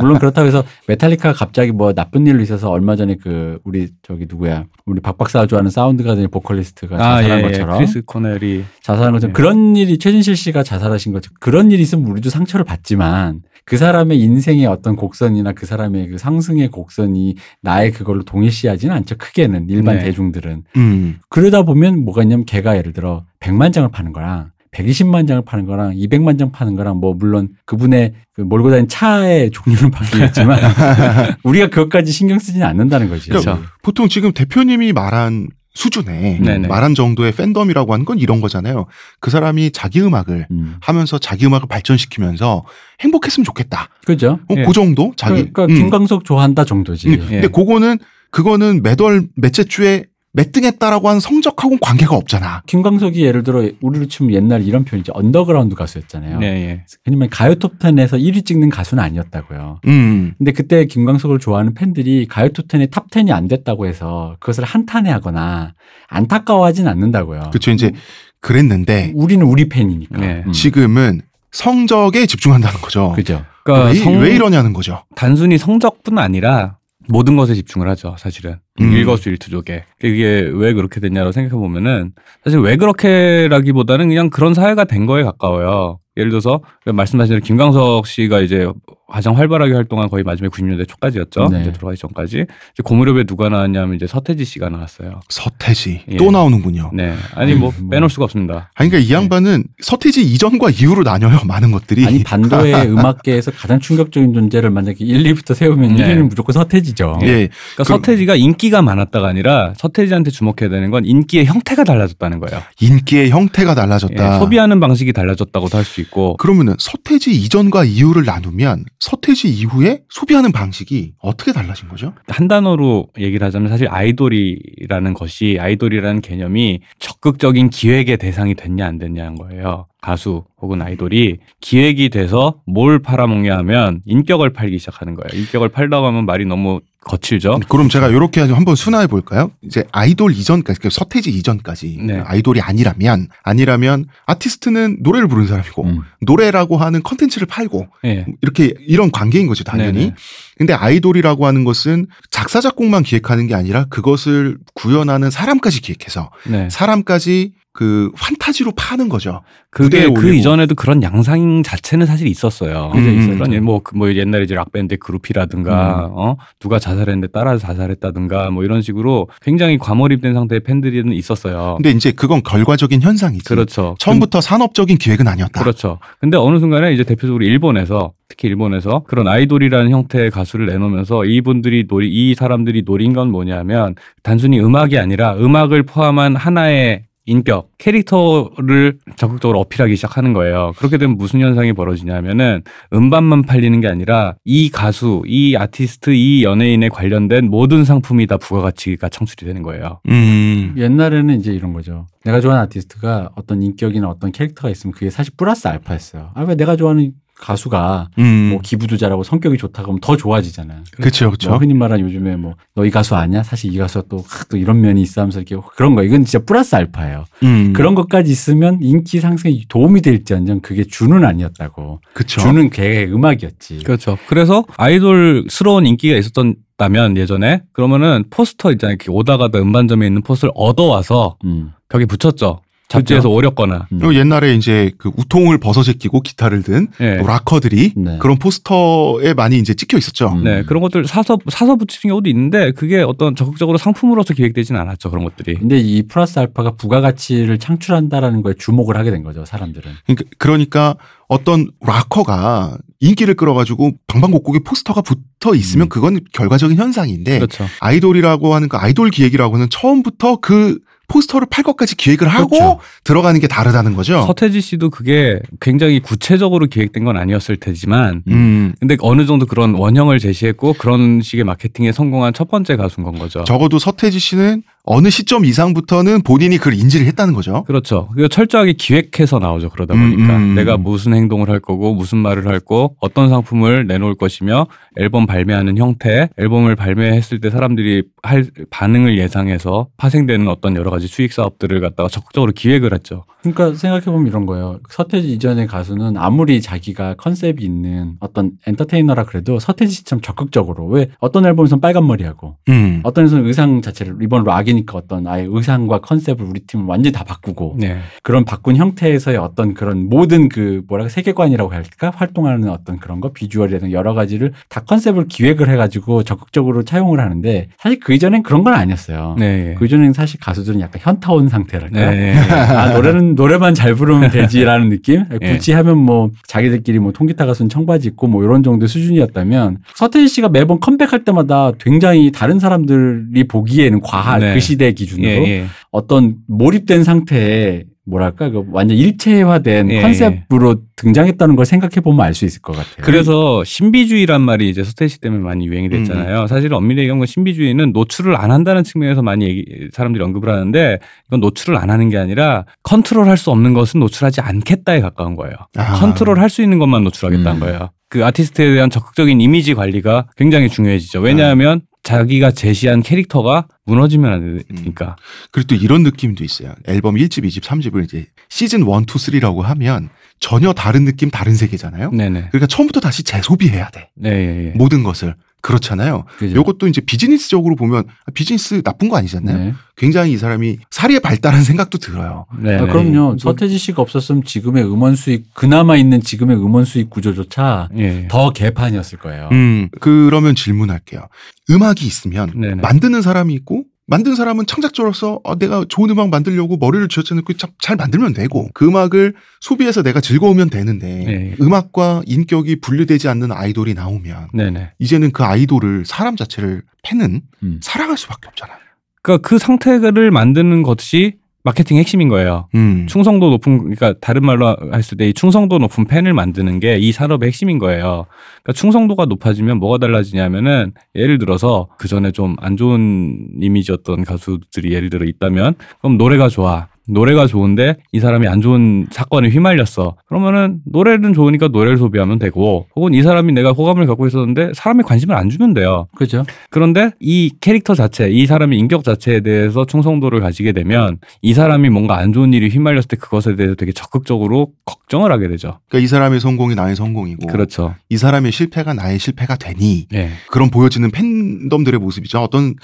물론 그렇다고 해서 메탈리카가 갑자기 뭐 나쁜 일로 있어서 얼마 전에 그 우리 저기 누구야 우리 박 박사가 좋아하는 사운드 가든의 보컬리스트가 아, 자살한 예, 예. 것처럼 크리스 코넬이 자살한 것처럼 예. 그런 일이 최진실 씨가 자살하신 것처럼 그런 일이 있으면 우리도 상처를 받지만 그 사람의 인생의 어떤 곡선이나 그 사람의 그 상승의 곡선이 나의 그걸로 동일시하지는 않죠. 크게는 일반 네. 대중들은 음. 그러다 보면 뭐가 있냐면 걔가 예를 들어 100만 장을 파는 거랑 120만 장을 파는 거랑 200만 장 파는 거랑 뭐 물론 그분의 그 몰고 다니는 차의 종류는 바뀌겠지만 우리가 그것까지 신경 쓰지는 않는다는 거지. 그렇죠. 보통 지금 대표님이 말한 수준의 네네. 말한 정도의 팬덤이라고 하는 건 이런 거잖아요. 그 사람이 자기 음악을 음. 하면서 자기 음악을 발전시키면서 행복했으면 좋겠다. 그죠? 어, 예. 그 정도 자기. 그러니까 음. 김광석 좋아한다 정도지. 음. 예. 근데 그거는 그거는 매달 몇째 주에 몇등 했다라고 하는 성적하고는 관계가 없잖아. 김광석이 예를 들어 우리로 치면 옛날 이런 표현이죠. 언더그라운드 가수였잖아요. 네, 예. 그러면 가요 톱10에서 1위 찍는 가수는 아니었다고요. 음. 근데 그때 김광석을 좋아하는 팬들이 가요 톱10의 탑10이 안 됐다고 해서 그것을 한탄해하거나 안타까워하진 않는다고요. 그쵸 이제 그랬는데 우리는 우리 팬이니까. 네. 음. 지금은 성적에 집중한다는 거죠. 그죠. 그러니까 왜, 성- 왜 이러냐는 거죠. 단순히 성적뿐 아니라 모든 것에 집중을 하죠, 사실은. 음. 일거수일투족에. 그게 왜 그렇게 됐냐고 생각해 보면은 사실 왜 그렇게라기보다는 그냥 그런 사회가 된 거에 가까워요. 예를 들어서 말씀하신 김광석 씨가 이제 가장 활발하게 활동한 거의 마지막 90년대 초까지였죠. 네. 이제 돌아가기 전까지. 이제 고무렵에 누가 나왔냐면 이제 서태지 씨가 나왔어요. 서태지 예. 또 나오는군요. 네. 아니 뭐 음, 뭐. 빼놓을 수가 없습니다. 아니 그러니까 이 양반은 서태지 이전과 이후로 나뉘어요. 많은 것들이. 아니 반도의 음악계에서 가장 충격적인 존재를 만약에 1, 2부터 세우면 네. 1위는 무조건 서태지죠. 예. 그러니까 그- 서태지가 인기가 많았다가 아니라 서태지한테 주목해야 되는 건 인기의 형태가 달라졌다는 거예요. 인기의 형태가 예, 달라졌다. 소비하는 방식이 달라졌다고도 할 수 있고 그러면은 서태지 이전과 이후를 나누면 서태지 이후에 소비하는 방식이 어떻게 달라진 거죠? 한 단어로 얘기를 하자면 사실 아이돌이라는 것이 아이돌이라는 개념이 적극적인 기획의 대상이 됐냐 안 됐냐는 거예요. 가수 혹은 아이돌이 기획이 돼서 뭘 팔아먹냐 하면 인격을 팔기 시작하는 거예요. 인격을 팔다고 하면 말이 너무 거칠죠. 그럼 제가 이렇게 한번 순화해 볼까요? 이제 아이돌 이전까지, 그러니까 서태지 이전까지 네. 아이돌이 아니라면 아니라면 아티스트는 노래를 부르는 사람이고 음. 노래라고 하는 컨텐츠를 팔고 예. 이렇게 이런 관계인 거죠 당연히. 네네. 근데 아이돌이라고 하는 것은 작사 작곡만 기획하는 게 아니라 그것을 구현하는 사람까지 기획해서 네. 사람까지 그 환타지로 파는 거죠. 그게 그. 이전에도 그런 양상 자체는 사실 있었어요. 그죠, 있었죠. 그런 예, 뭐, 그뭐 옛날에 이제 락밴드 그룹이라든가 어 누가 자살했는데 따라서 자살했다든가 뭐 이런 식으로 굉장히 과몰입된 상태의 팬들은 있었어요. 근데 이제 그건 결과적인 현상이지. 그렇죠. 처음부터 산업적인 기획은 아니었다. 그렇죠. 근데 어느 순간에 이제 대표적으로 일본에서 특히 일본에서 그런 아이돌이라는 형태의 가수를 내놓으면서 이분들이 노리 이 사람들이 노린 건 뭐냐면 단순히 음악이 아니라 음악을 포함한 하나의 인격, 캐릭터를 적극적으로 어필하기 시작하는 거예요. 그렇게 되면 무슨 현상이 벌어지냐면은 음반만 팔리는 게 아니라 이 가수, 이 아티스트, 이 연예인에 관련된 모든 상품이 다 부가가치가 창출이 되는 거예요. 음. 옛날에는 이제 이런 거죠. 내가 좋아하는 아티스트가 어떤 인격이나 어떤 캐릭터가 있으면 그게 사실 플러스 알파였어요. 아, 왜 내가 좋아하는 가수가 음. 뭐 기부도 잘하고 성격이 좋다 그러면 더 좋아지잖아요. 그렇죠, 그렇죠. 뭐 흔히 말하는 요즘에 뭐 너 이 가수 아니야? 사실 이 가수가 또, 하, 또 이런 면이 있어 하면서 이렇게 그런 거 이건 진짜 플러스 알파예요. 음. 그런 것까지 있으면 인기 상승에 도움이 될지언정 그게 주는 아니었다고. 그쵸. 주는 걔의 음악이었지. 그렇죠. 그래서 아이돌스러운 인기가 있었다면 예전에 그러면은 포스터 있잖아요. 이렇게 오다 가다 음반점에 있는 포스터를 얻어와서 음. 벽에 붙였죠. 잡지에서 오렸거나. 음. 그리고 옛날에 이제 그 우통을 벗어 제 끼고 기타를 든 예. 락커들이 네. 그런 포스터에 많이 이제 찍혀 있었죠. 음. 네, 그런 것들 사서 사서 붙이는 경우도 있는데 그게 어떤 적극적으로 상품으로서 기획되지는 않았죠. 그런 것들이. 근데 이 플러스 알파가 부가가치를 창출한다라는 거에 주목을 하게 된 거죠, 사람들은. 그러니까, 그러니까 어떤 락커가 인기를 끌어가지고 방방곡곡에 포스터가 붙어 있으면 음. 그건 결과적인 현상인데 그렇죠. 아이돌이라고 하는 그 아이돌 기획이라고는 처음부터 그 포스터를 팔 것까지 기획을 하고 그렇죠. 들어가는 게 다르다는 거죠. 서태지 씨도 그게 굉장히 구체적으로 기획된 건 아니었을 테지만 음. 근데 어느 정도 그런 원형을 제시했고 그런 식의 마케팅에 성공한 첫 번째 가수인 건 거죠. 적어도 서태지 씨는 어느 시점 이상부터는 본인이 그걸 인지를 했다는 거죠. 그렇죠. 그 철저하게 기획해서 나오죠. 그러다 보니까 음, 음. 내가 무슨 행동을 할 거고 무슨 말을 할 거, 어떤 상품을 내놓을 것이며 앨범 발매하는 형태, 앨범을 발매했을 때 사람들이 할 반응을 예상해서 파생되는 어떤 여러 가지 수익 사업들을 갖다가 적극적으로 기획을 했죠. 그러니까 생각해 보면 이런 거예요. 서태지 이전의 가수는 아무리 자기가 컨셉이 있는 어떤 엔터테이너라 그래도 서태지 씨처럼 적극적으로 왜 어떤 앨범에서는 빨간 머리하고 음. 어떤 에서는 의상 자체를 이번 락이니까 어떤 아예 의상과 컨셉을 우리 팀을 완전히 다 바꾸고 네. 그런 바꾼 형태에서의 어떤 그런 모든 그 뭐랄까 세계관이라고 할까 활동하는 어떤 그런 거 비주얼이라든 여러 가지를 다 컨셉을 기획을 해가지고 적극적으로 차용을 하는데 사실 그 이전엔 그런 건 아니었어요. 네. 그 이전엔 사실 가수들은 약간 현타 온 상태랄까. 네. 아 노래는 노래만 잘 부르면 되지라는 느낌. 예. 굳이 하면 뭐 자기들끼리 뭐 통기타 가수는 청바지 입고 뭐 이런 정도의 수준이었다면 서태지 씨가 매번 컴백할 때마다 굉장히 다른 사람들이 보기에는 과한 네. 그 시대 기준으로 예, 예. 어떤 몰입된 상태에 뭐랄까 그 완전 일체화된 예, 컨셉으로 등장했다는 걸 생각해 보면 알 수 있을 것 같아요. 그래서 신비주의란 말이 이제 서태지 때문에 많이 유행이 됐잖아요. 사실 엄밀히 얘기하면 신비주의는 노출을 안 한다는 측면에서 많이 얘기, 사람들이 언급을 하는데 이건 노출을 안 하는 게 아니라 컨트롤할 수 없는 것은 노출하지 않겠다에 가까운 거예요. 아. 컨트롤 할 수 있는 것만 노출하겠다는 음. 거예요. 그 아티스트에 대한 적극적인 이미지 관리가 굉장히 중요해지죠. 왜냐하면 자기가 제시한 캐릭터가 무너지면 안 되니까. 그리고 또 이런 느낌도 있어요. 앨범 1집, 2집, 3집을 이제 시즌 1, 2, 3라고 하면 전혀 다른 느낌, 다른 세계잖아요. 네네. 그러니까 처음부터 다시 재소비해야 돼. 네, 예, 예. 모든 것을. 그렇잖아요. 그죠? 요것도 이제 비즈니스적으로 보면 아, 비즈니스 나쁜 거 아니잖아요. 네. 굉장히 이 사람이 살이 발달한 생각도 들어요. 네, 아, 네. 그럼요. 서태지 씨가 없었으면 지금의 음원 수익 그나마 있는 지금의 음원 수익 구조조차 예. 더 개판이었을 거예요. 음, 그러면 질문할게요. 음악이 있으면 네네. 만드는 사람이 있고 만든 사람은 창작자로서 어, 내가 좋은 음악 만들려고 머리를 쥐어짜놓고 참- 잘 만들면 되고 그 음악을 소비해서 내가 즐거우면 되는데 네. 음악과 인격이 분리되지 않는 아이돌이 나오면 네네. 이제는 그 아이돌을 사람 자체를 팬은 음. 사랑할 수밖에 없잖아요. 그러니까 그 상태를 만드는 것이 마케팅 핵심인 거예요. 음. 충성도 높은 그러니까 다른 말로 했을 때 이 충성도 높은 팬을 만드는 게 이 산업의 핵심인 거예요. 그러니까 충성도가 높아지면 뭐가 달라지냐면은 예를 들어서 그 전에 좀 안 좋은 이미지였던 가수들이 예를 들어 있다면 그럼 노래가 좋아. 노래가 좋은데 이 사람이 안 좋은 사건에 휘말렸어. 그러면은 노래는 좋으니까 노래를 소비하면 되고 혹은 이 사람이 내가 호감을 갖고 있었는데 사람이 관심을 안 주면 돼요. 그죠? 그런데 이 캐릭터 자체, 이 사람의 인격 자체에 대해서 충성도를 가지게 되면 이 사람이 뭔가 안 좋은 일이 휘말렸을 때 그것에 대해서 되게 적극적으로 걱정을 하게 되죠. 그러니까 이 사람의 성공이 나의 성공이고 그렇죠. 이 사람의 실패가 나의 실패가 되니 예. 그런 보여지는 팬덤들의 모습이죠. 어떤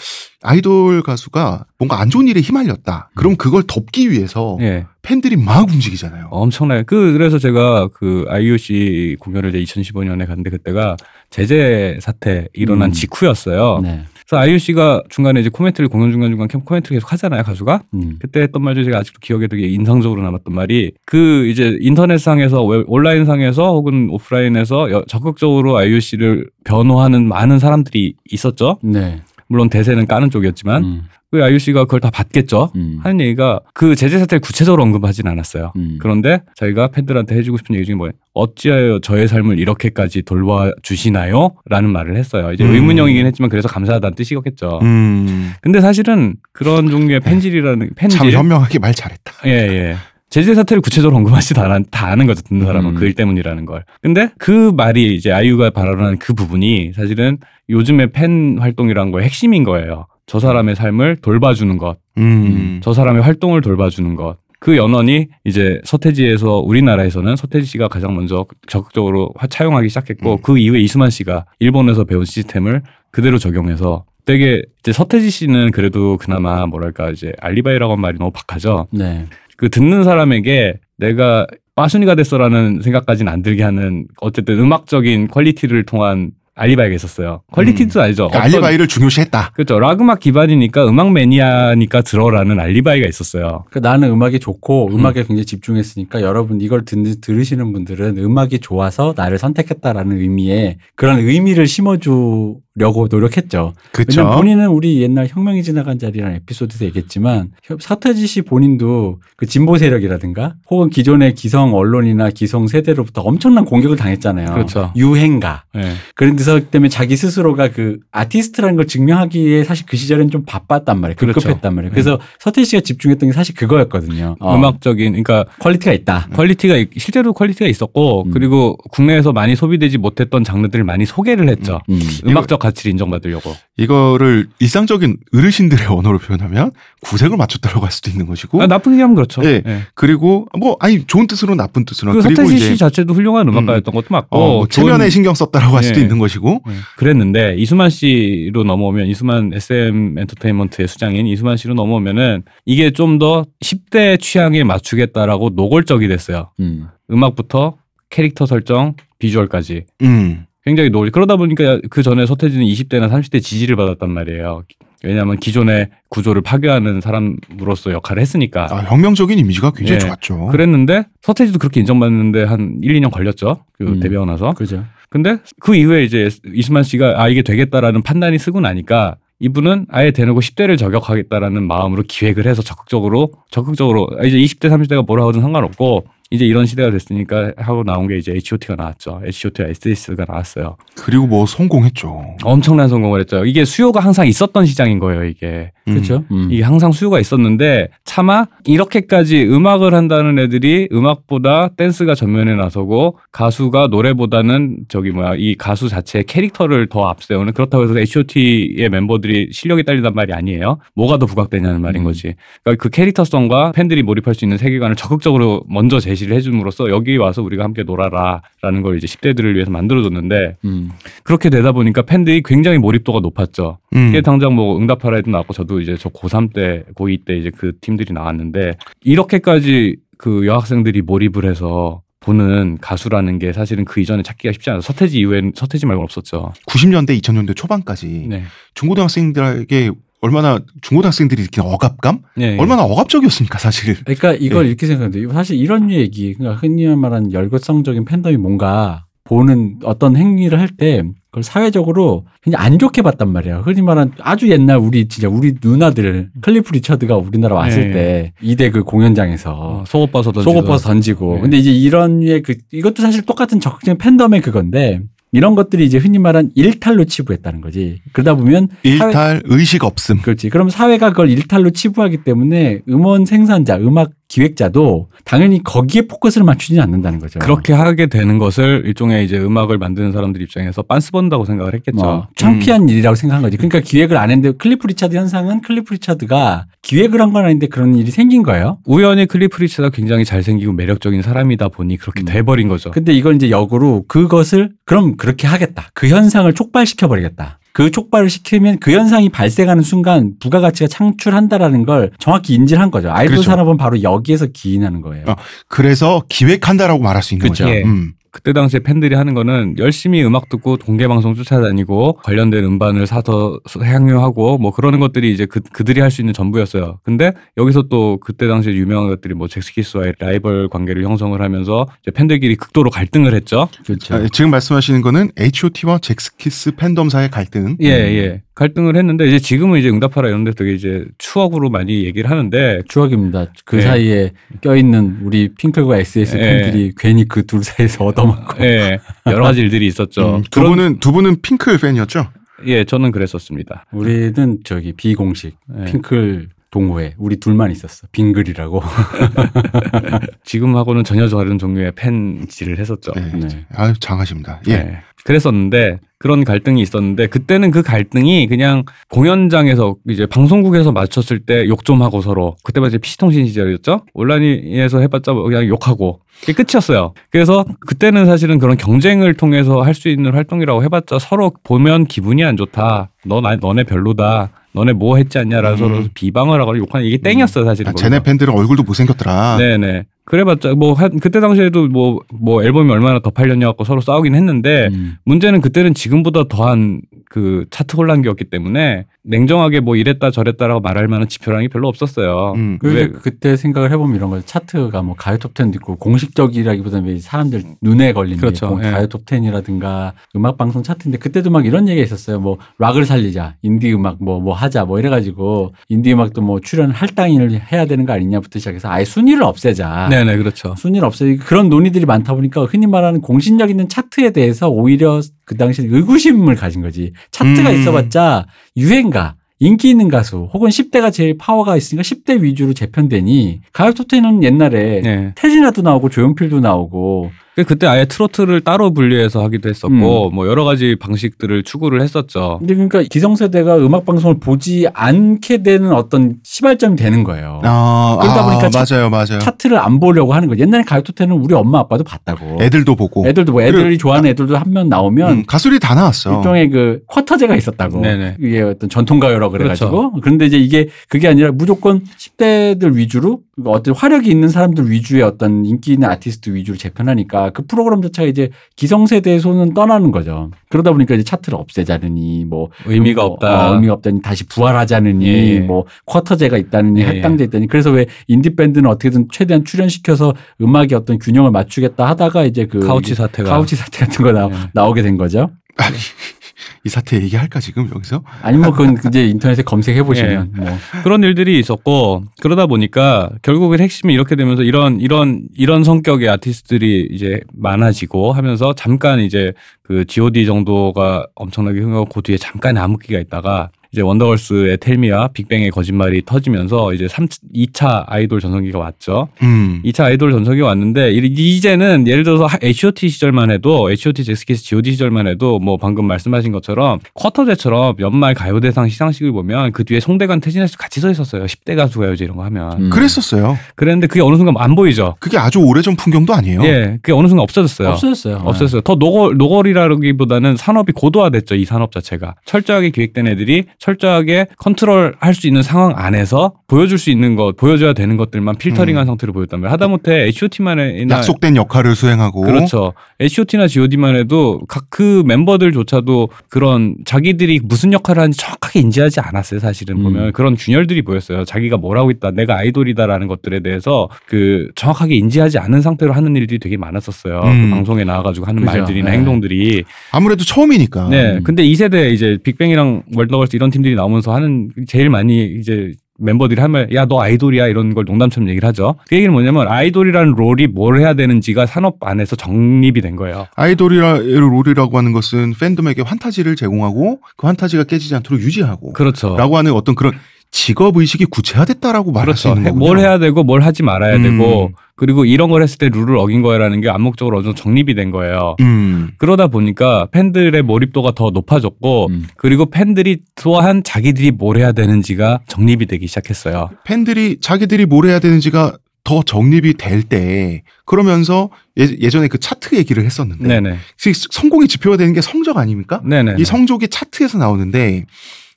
아이돌 가수가 뭔가 안 좋은 일에 휘말렸다. 그럼 그걸 덮기 위해서 예. 팬들이 막 움직이잖아요. 엄청나요. 그, 그래서 제가 그 아이유 씨 공연을 이제 2015년에 갔는데 그때가 제제 사태 일어난 음. 직후였어요. 네. 그래서 아이유 씨가 중간에 이제 코멘트를 공연 중간 중간 캠- 코멘트를 계속 하잖아요, 가수가. 음. 그때 했던 말 중에 제가 아직도 기억에 되게 인상적으로 남았던 말이 그 이제 인터넷상에서 웹- 온라인상에서 혹은 오프라인에서 여- 적극적으로 아이유 씨를 변호하는 많은 사람들이 있었죠. 네. 물론 대세는 까는 쪽이었지만 음. 그 아이유 씨가 그걸 다 받겠죠. 음. 하는 얘기가 그 제재 사태를 구체적으로 언급하진 않았어요. 음. 그런데 저희가 팬들한테 해주고 싶은 얘기 중에 뭐예요? 어찌하여 저의 삶을 이렇게까지 돌봐주시나요? 라는 말을 했어요. 이제 음. 의문형이긴 했지만 그래서 감사하다는 뜻이겠죠. 음. 근데 사실은 그런 종류의 팬질이라는 팬질 참 현명하게 말 잘했다. 예, 예. 제재 사태를 구체적으로 언급하지도 않아, 다 아는 거죠, 듣는 사람은. 음. 그 일 때문이라는 걸. 근데 그 말이 이제 아이유가 발언한 그 부분이 사실은 요즘의 팬 활동이라는 거의 핵심인 거예요. 저 사람의 삶을 돌봐주는 것, 음. 저 사람의 활동을 돌봐주는 것. 그 연원이 이제 서태지에서 우리나라에서는 서태지 씨가 가장 먼저 적극적으로 화- 차용하기 시작했고 음. 그 이후에 이수만 씨가 일본에서 배운 시스템을 그대로 적용해서 되게 이제 서태지 씨는 그래도 그나마 뭐랄까 이제 알리바이라고 한 말이 너무 박하죠. 네. 그 듣는 사람에게 내가 빠순이가 됐어라는 생각까지는 안 들게 하는 어쨌든 음악적인 퀄리티를 통한 알리바이가 있었어요. 퀄리티도 아니죠. 그러니까 어떤- 알리바이를 중요시했다. 그렇죠. 락 음악 기반이니까 음악 매니아니까 들어라는 알리바이가 있었어요. 그 나는 음악이 좋고 음. 음악에 굉장히 집중했으니까 여러분 이걸 듣, 들으시는 분들은 음악이 좋아서 나를 선택했다라는 의미에 그런 의미를 심어주 려고 노력했죠. 그쵸. 왜냐면 본인은 우리 옛날 혁명이 지나간 자리라는 에피소드에서 얘기했지만 서태지 씨 본인도 그 진보 세력이라든가 혹은 기존의 기성 언론이나 기성 세대로부터 엄청난 공격을 당했잖아요. 그렇죠. 유행가. 예. 그런 데서 때문에 자기 스스로가 그 아티스트라는 걸 증명하기에 사실 그 시절엔 좀 바빴단 말이에요. 그렇죠. 급급했단 말이에요. 그래서 서태지 씨가 집중했던 게 사실 그거였거든요. 어, 음악적인 그러니까 퀄리티가 있다. 퀄리티가 있- 실제로 퀄리티가 있었고 음. 그리고 국내에서 많이 소비되지 못했던 장르들을 많이 소개를 했죠. 음. 음악적 가치를 인정받으려고. 이거를 일상적인 어르신들의 언어로 표현하면 구색을 맞췄다고 할 수도 있는 것이고 아, 나쁘게 하면 그렇죠. 예. 예. 그리고 뭐 아니 좋은 뜻으로 나쁜 뜻으로 그 그리고 서태지 이제 씨 자체도 훌륭한 음악가였던 것도 맞고 어, 뭐 체면에 신경 썼다라고 할 수도 예. 있는 것이고 예. 그랬는데 이수만 씨로 넘어오면 이수만 SM 엔터테인먼트의 수장인 이수만 씨로 넘어오면은 이게 좀 더 10대 취향에 맞추겠다라고 노골적이 됐어요. 음. 음악부터 캐릭터 설정, 비주얼까지. 음. 굉장히 노골. 그러다 보니까 그 전에 서태지는 20대나 30대 지지를 받았단 말이에요. 왜냐하면 기존의 구조를 파괴하는 사람으로서 역할을 했으니까. 아, 혁명적인 이미지가 굉장히 예. 좋았죠. 그랬는데 서태지도 그렇게 인정받는데 한 1, 2년 걸렸죠. 그 음. 데뷔하고 나서. 그죠. 근데 그 이후에 이제 이수만 씨가 아 이게 되겠다라는 판단이 쓰고 나니까 이분은 아예 대놓고 10대를 저격하겠다라는 마음으로 기획을 해서 적극적으로 적극적으로 아, 이제 20대 30대가 뭐라 하든 상관없고 이제 이런 시대가 됐으니까 하고 나온 게 이제 H.O.T가 나왔죠. H.O.T와 SS가 나왔어요. 그리고 뭐 성공했죠. 엄청난 성공을 했죠. 이게 수요가 항상 있었던 시장인 거예요. 이게 음. 그렇죠. 음. 이게 항상 수요가 있었는데 차마 이렇게까지 음악을 한다는 애들이 음악보다 댄스가 전면에 나서고 가수가 노래보다는 저기 뭐야 이 가수 자체의 캐릭터를 더 앞세우는 그렇다고 해서 H.O.T의 멤버들이 실력이 딸린단 말이 아니에요. 뭐가 더 부각되냐는 말인 음. 거지. 그러니까 그 캐릭터성과 팬들이 몰입할 수 있는 세계관을 적극적으로 먼저 제시를 해줌으로써 여기 와서 우리가 함께 놀아라라는 걸 이제 10대들을 위해서 만들어줬는데 음. 그렇게 되다 보니까 팬들이 굉장히 몰입도가 높았죠. 음. 이게 당장 뭐 응답하라 에도 나왔고 저도 이제 저 고3 때 고2 때 이제 그 팀들이 나왔는데 이렇게까지 그 여학생들이 몰입을 해서 보는 가수라는 게 사실은 그 이전에 찾기가 쉽지 않아요. 서태지 이후엔 서태지 말고는 없었죠. 90년대 2000년대 초반까지 네. 중고등학생들에게 얼마나 중고등학생들이 느끼는 억압감 네. 얼마나 억압적이었습니까 사실. 그러니까 이걸 예. 이렇게 생각하는데 사실 이런 얘기 그러니까 흔히 말하는 열거성적인 팬덤이 뭔가 보는 어떤 행위를 할 때 그걸 사회적으로 그냥 안 좋게 봤단 말이야. 흔히 말하는 아주 옛날 우리 진짜 우리 누나들 클리프 리처드가 우리나라 왔을 네. 때 이대 그 공연장에서 어, 속옷 벗어 던지고 속옷 벗어 던지고. 네. 근데 이제 이런 류의 그 이것도 사실 똑같은 적극적인 팬덤의 그건데 이런 것들이 이제 흔히 말하는 일탈로 치부했다는 거지. 그러다 보면 사회- 일탈 의식 없음. 그렇지. 그럼 사회가 그걸 일탈로 치부하기 때문에 음원 생산자, 음악 기획자도 당연히 거기에 포커스를 맞추지 않는다는 거죠. 그렇게 하게 되는 것을 일종의 이제 음악을 만드는 사람들 입장에서 빤스 번다고 생각을 했겠죠. 뭐 창피한 일이라고 생각한 거지. 그러니까 기획을 안 했는데 클리프 리차드 현상은 클리프 리차드가 기획을 한 건 아닌데 그런 일이 생긴 거예요. 우연히 클리프 리차드가 굉장히 잘생기고 매력적인 사람이다 보니 그렇게 음. 돼버린 거죠. 근데 이걸 이제 역으로 그것을 그럼 그렇게 하겠다. 그 현상을 촉발시켜 버리겠다. 그 촉발을 시키면 그 현상이 발생하는 순간 부가가치가 창출한다라는 걸 정확히 인지를 한 거죠. 아이돌 그렇죠. 산업은 바로 여기에서 기인하는 거예요. 어. 그래서 기획한다라고 말할 수 있는 그쵸. 거죠. 예. 음. 그때 당시에 팬들이 하는 거는 열심히 음악 듣고 공개 방송 쫓아다니고 관련된 음반을 사서 향유하고 뭐 그러는 것들이 이제 그, 그들이 할 수 있는 전부였어요. 근데 여기서 또 그때 당시에 유명한 것들이 뭐 잭스키스와의 라이벌 관계를 형성을 하면서 이제 팬들끼리 극도로 갈등을 했죠. 그렇죠. 아, 지금 말씀하시는 거는 H.O.T.와 잭스키스 팬덤 사이의 갈등. 예, 예. 갈등을 했는데 이제 지금은 이제 응답하라 이런 데 되게 이제 추억으로 많이 얘기를 하는데 추억입니다. 그 네. 사이에 껴있는 우리 핑클과 SS 네. 팬들이 괜히 그 둘 사이에서 얻어 먹고. 예, 여러 가지 일들이 있었죠. 음, 두 그런- 분은 두 분은 핑클 팬이었죠. 예, 저는 그랬었습니다. 우리는 저기 비공식 예. 핑클 동호회 우리 둘만 있었어. 빙글이라고. 지금하고는 전혀 다른 종류의 팬질을 했었죠. 네. 네. 아유 장하십니다. 예. 네. 그랬었는데 그런 갈등이 있었는데 그때는 그 갈등이 그냥 공연장에서 이제 방송국에서 맞췄을 때 욕 좀 하고 서로 그때만 이제 PC통신 시절이었죠. 온라인에서 해봤자 뭐 그냥 욕하고 그게 끝이었어요. 그래서 그때는 사실은 그런 경쟁을 통해서 할 수 있는 활동이라고 해봤자 서로 보면 기분이 안 좋다. 너 나 너네 별로다. 너네 뭐 했지 않냐라고 음. 비방을 하거나 욕하는 이게 땡이었어요 사실은. 아, 쟤네 팬들은 얼굴도 못생겼더라. 네네. 그래봤자 뭐 한- 그때 당시에도 뭐뭐 앨범이 얼마나 더 팔렸냐고 서로 싸우긴 했는데 음. 문제는 그때는 지금보다 더한 그 차트 혼란기였기 때문에 냉정하게 뭐 이랬다 저랬다라고 말할 만한 지표라는 게 별로 없었어요. 음. 그래서 왜- 그때 생각을 해보면 이런 거죠. 차트가 뭐 가요 톱10도 있고 공식적이라기보다는 왜 사람들 눈에 걸리는 그렇죠. 공- 예. 가요 톱10이라든가 음악 방송 차트인데 그때도 막 이런 얘기가 있었어요. 뭐 락을 살리자, 인디 음악 뭐뭐 하자 뭐 이래가지고 인디 음악도 뭐 출연 할당을 해야 되는 거 아니냐부터 시작해서 아예 순위를 없애자. 네네 그렇죠. 순위를 없애 그런 논의들이 많다 보니까 흔히 말하는 공신력 있는 차트에 대해서 오히려 그 당시에 의구심을 가진 거지. 차트가 음. 있어봤자 유행가. 인기 있는 가수 혹은 10대가 제일 파워가 있으니까 10대 위주로 재편되니 가요 톱텐은 옛날에 네. 태진아도 나오고 조용필도 나오고 그 그때 아예 트로트를 따로 분리해서 하기도 했었고 뭐 여러 가지 방식들을 추구를 했었죠. 근데 그러니까 기성세대가 음악 방송을 보지 않게 되는 어떤 시발점이 되는 거예요. 아, 그러다 아, 보니까 차- 맞아요, 맞아요. 차트를 안 보려고 하는 거예요. 옛날에 가요 톱텐은 우리 엄마 아빠도 봤다고. 애들도 보고 애들도 뭐 애들이 좋아하는 애들도 한 명 나오면 음, 가수들이 다 나왔어. 일종의 그 쿼터제가 있었다고. 네네. 이게 어떤 전통 가요라고 그래가지고. 그런데 이제 이게 그게 아니라 무조건 10대들 위주로 어떤 화력이 있는 사람들 위주의 어떤 인기 있는 아티스트 위주로 재편하니까 그 프로그램 자체가 이제 기성세대의 손은 떠나는 거죠. 그러다 보니까 이제 차트를 없애자느니 뭐 의미가 뭐, 없다. 어, 의미가 없다니 다시 부활하자느니 예, 예. 뭐 쿼터제가 있다느니 예, 예. 할당제 있다니 그래서 왜 인디 밴드는 어떻게든 최대한 출연시켜서 음악의 어떤 균형을 맞추겠다 하다가 이제 그 카우치 사태가 카우치 사태 같은 거 나, 예. 나오게 된 거죠. 이 사태 얘기할까 지금 여기서? 아니면 그건 이제 인터넷에 검색해 보시면 뭐 그런 일들이 있었고 그러다 보니까 결국은 핵심이 이렇게 되면서 이런 이런 이런 성격의 아티스트들이 이제 많아지고 하면서 잠깐 이제 그 G.O.D 정도가 엄청나게 흥하고 그 뒤에 잠깐 암흑기가 있다가 이제 원더걸스의 텔미와 빅뱅의 거짓말이 터지면서 이제 3, 2차 아이돌 전성기가 왔죠. 음. 2차 아이돌 전성기가 왔는데 이- 이제는 예를 들어서 H.O.T 시절만 해도 H.O.T 젝스키스 G.O.D 시절만 해도 뭐 방금 말씀하신 것처럼 쿼터제처럼 연말 가요대상 시상식을 보면 그 뒤에 송대관 태진아씨 같이 서 있었어요. 10대 가수 가요제 이런 거 하면. 음. 그랬었어요. 그랬는데 그게 어느 순간 안 보이죠. 그게 아주 오래전 풍경도 아니에요. 예, 그게 어느 순간 없어졌어요. 없어졌어요. 없었어요. 더 노골, 노골이라기보다는 산업이 고도화됐죠. 이 산업 자체가. 철저하게 기획된 애들이 철저하게 컨트롤 할 수 있는 상황 안에서 보여줄 수 있는 것, 보여줘야 되는 것들만 필터링한 상태로 보였단 말이에요. 하다못해 H.O.T.만의 약속된 역할을 수행하고 그렇죠. H.O.T.나 G.O.D만 해도 각 그 멤버들조차도 그런 자기들이 무슨 역할을 하는지 정확하게 인지하지 않았어요. 사실은 음. 보면 그런 균열들이 보였어요. 자기가 뭘 하고 있다, 내가 아이돌이다라는 것들에 대해서 그 정확하게 인지하지 않은 상태로 하는 일들이 되게 많았었어요. 음. 그 방송에 나와가지고 하는 그죠. 말들이나 네. 행동들이. 아무래도 처음이니까. 네. 음. 근데 이 세대 이제 빅뱅이랑 월드걸스 이런 팀들이 나오면서 하는 제일 많이 이제 멤버들이 하면 야너 아이돌이야 이런 걸 농담처럼 얘기를 하죠. 그 얘기는 뭐냐면 아이돌이라는 롤이 뭘 해야 되는지가 산업 안에서 정립이 된 거예요. 아이돌이라 롤이라고 하는 것은 팬덤에게 환타지를 제공하고 그 환타지가 깨지지 않도록 유지하고 그렇죠. 라고 하는 어떤 그런 직업 의식이 구체화됐다라고 말할 수 그렇죠. 있는 해- 거군요. 뭘 해야 되고 뭘 하지 말아야 음. 되고 그리고 이런 걸 했을 때 룰을 어긴 거야라는 게 암묵적으로 어느 정도 정립이 된 거예요. 음. 그러다 보니까 팬들의 몰입도가 더 높아졌고 음. 그리고 팬들이 또한 자기들이 뭘 해야 되는지가 정립이 되기 시작했어요. 팬들이 자기들이 뭘 해야 되는지가 더 정립이 될 때 그러면서 예, 전에그 차트 얘기를 했었는데 네네. 시- 성공의 지표가 되는 게 성적 아닙니까? 네네. 이 성적이 차트에서 나오는데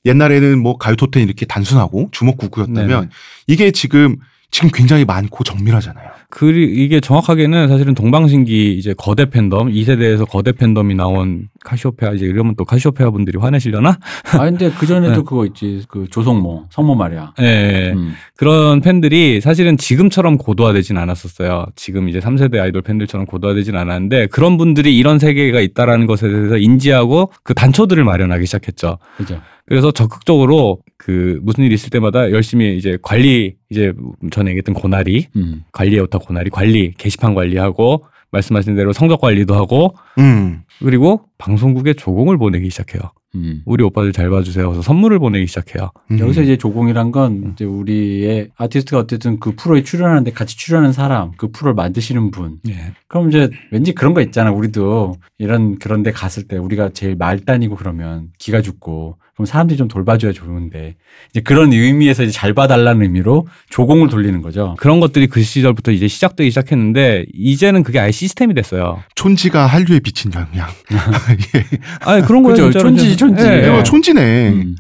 옛날에는 뭐 가요 톱텐 이렇게 단순하고 주먹구구였다면 네네. 이게 지금 지금 굉장히 많고 정밀하잖아요. 그 이게 정확하게는 사실은 동방신기 이제 거대 팬덤 2세대에서 거대 팬덤이 나온 카시오페아 이제 이러면 또 카시오페아 분들이 화내시려나? 아 근데 그 전에도 네. 그거 있지 그 조성모 성모 말이야. 예. 예. 음. 그런 팬들이 사실은 지금처럼 고도화되진 않았었어요. 지금 이제 3세대 아이돌 팬들처럼 고도화되진 않았는데 그런 분들이 이런 세계가 있다라는 것에 대해서 인지하고 그 단초들을 마련하기 시작했죠. 그죠. 그래서 적극적으로 그 무슨 일이 있을 때마다 열심히 이제 관리 이제 전에 얘기했던 고나리 음. 관리의 오타 고나리 관리 게시판 관리하고 말씀하신 대로 성적 관리도 하고 음. 그리고 방송국에 조공을 보내기 시작해요. 음. 우리 오빠들 잘 봐주세요. 그래서 선물을 보내기 시작해요. 음. 여기서 이제 조공이란 건 이제 우리의 아티스트가 어쨌든 그 프로에 출연하는데 같이 출연하는 사람, 그 프로를 만드시는 분. 예. 그럼 이제 왠지 그런 거 있잖아. 우리도 이런 그런 데 갔을 때 우리가 제일 말단이고 그러면 기가 죽고 그럼 사람들이 좀 돌봐줘야 좋은데 이제 그런 의미에서 이제 잘 봐달라는 의미로 조공을 돌리는 거죠. 그런 것들이 그 시절부터 이제 시작되기 시작했는데 이제는 그게 아예 시스템이 됐어요. 촌지가 한류에 비친 영향. 예. 아니 그런. 진짜로. 촌지지, 촌지. 예, 예. 어, 촌지네. 음.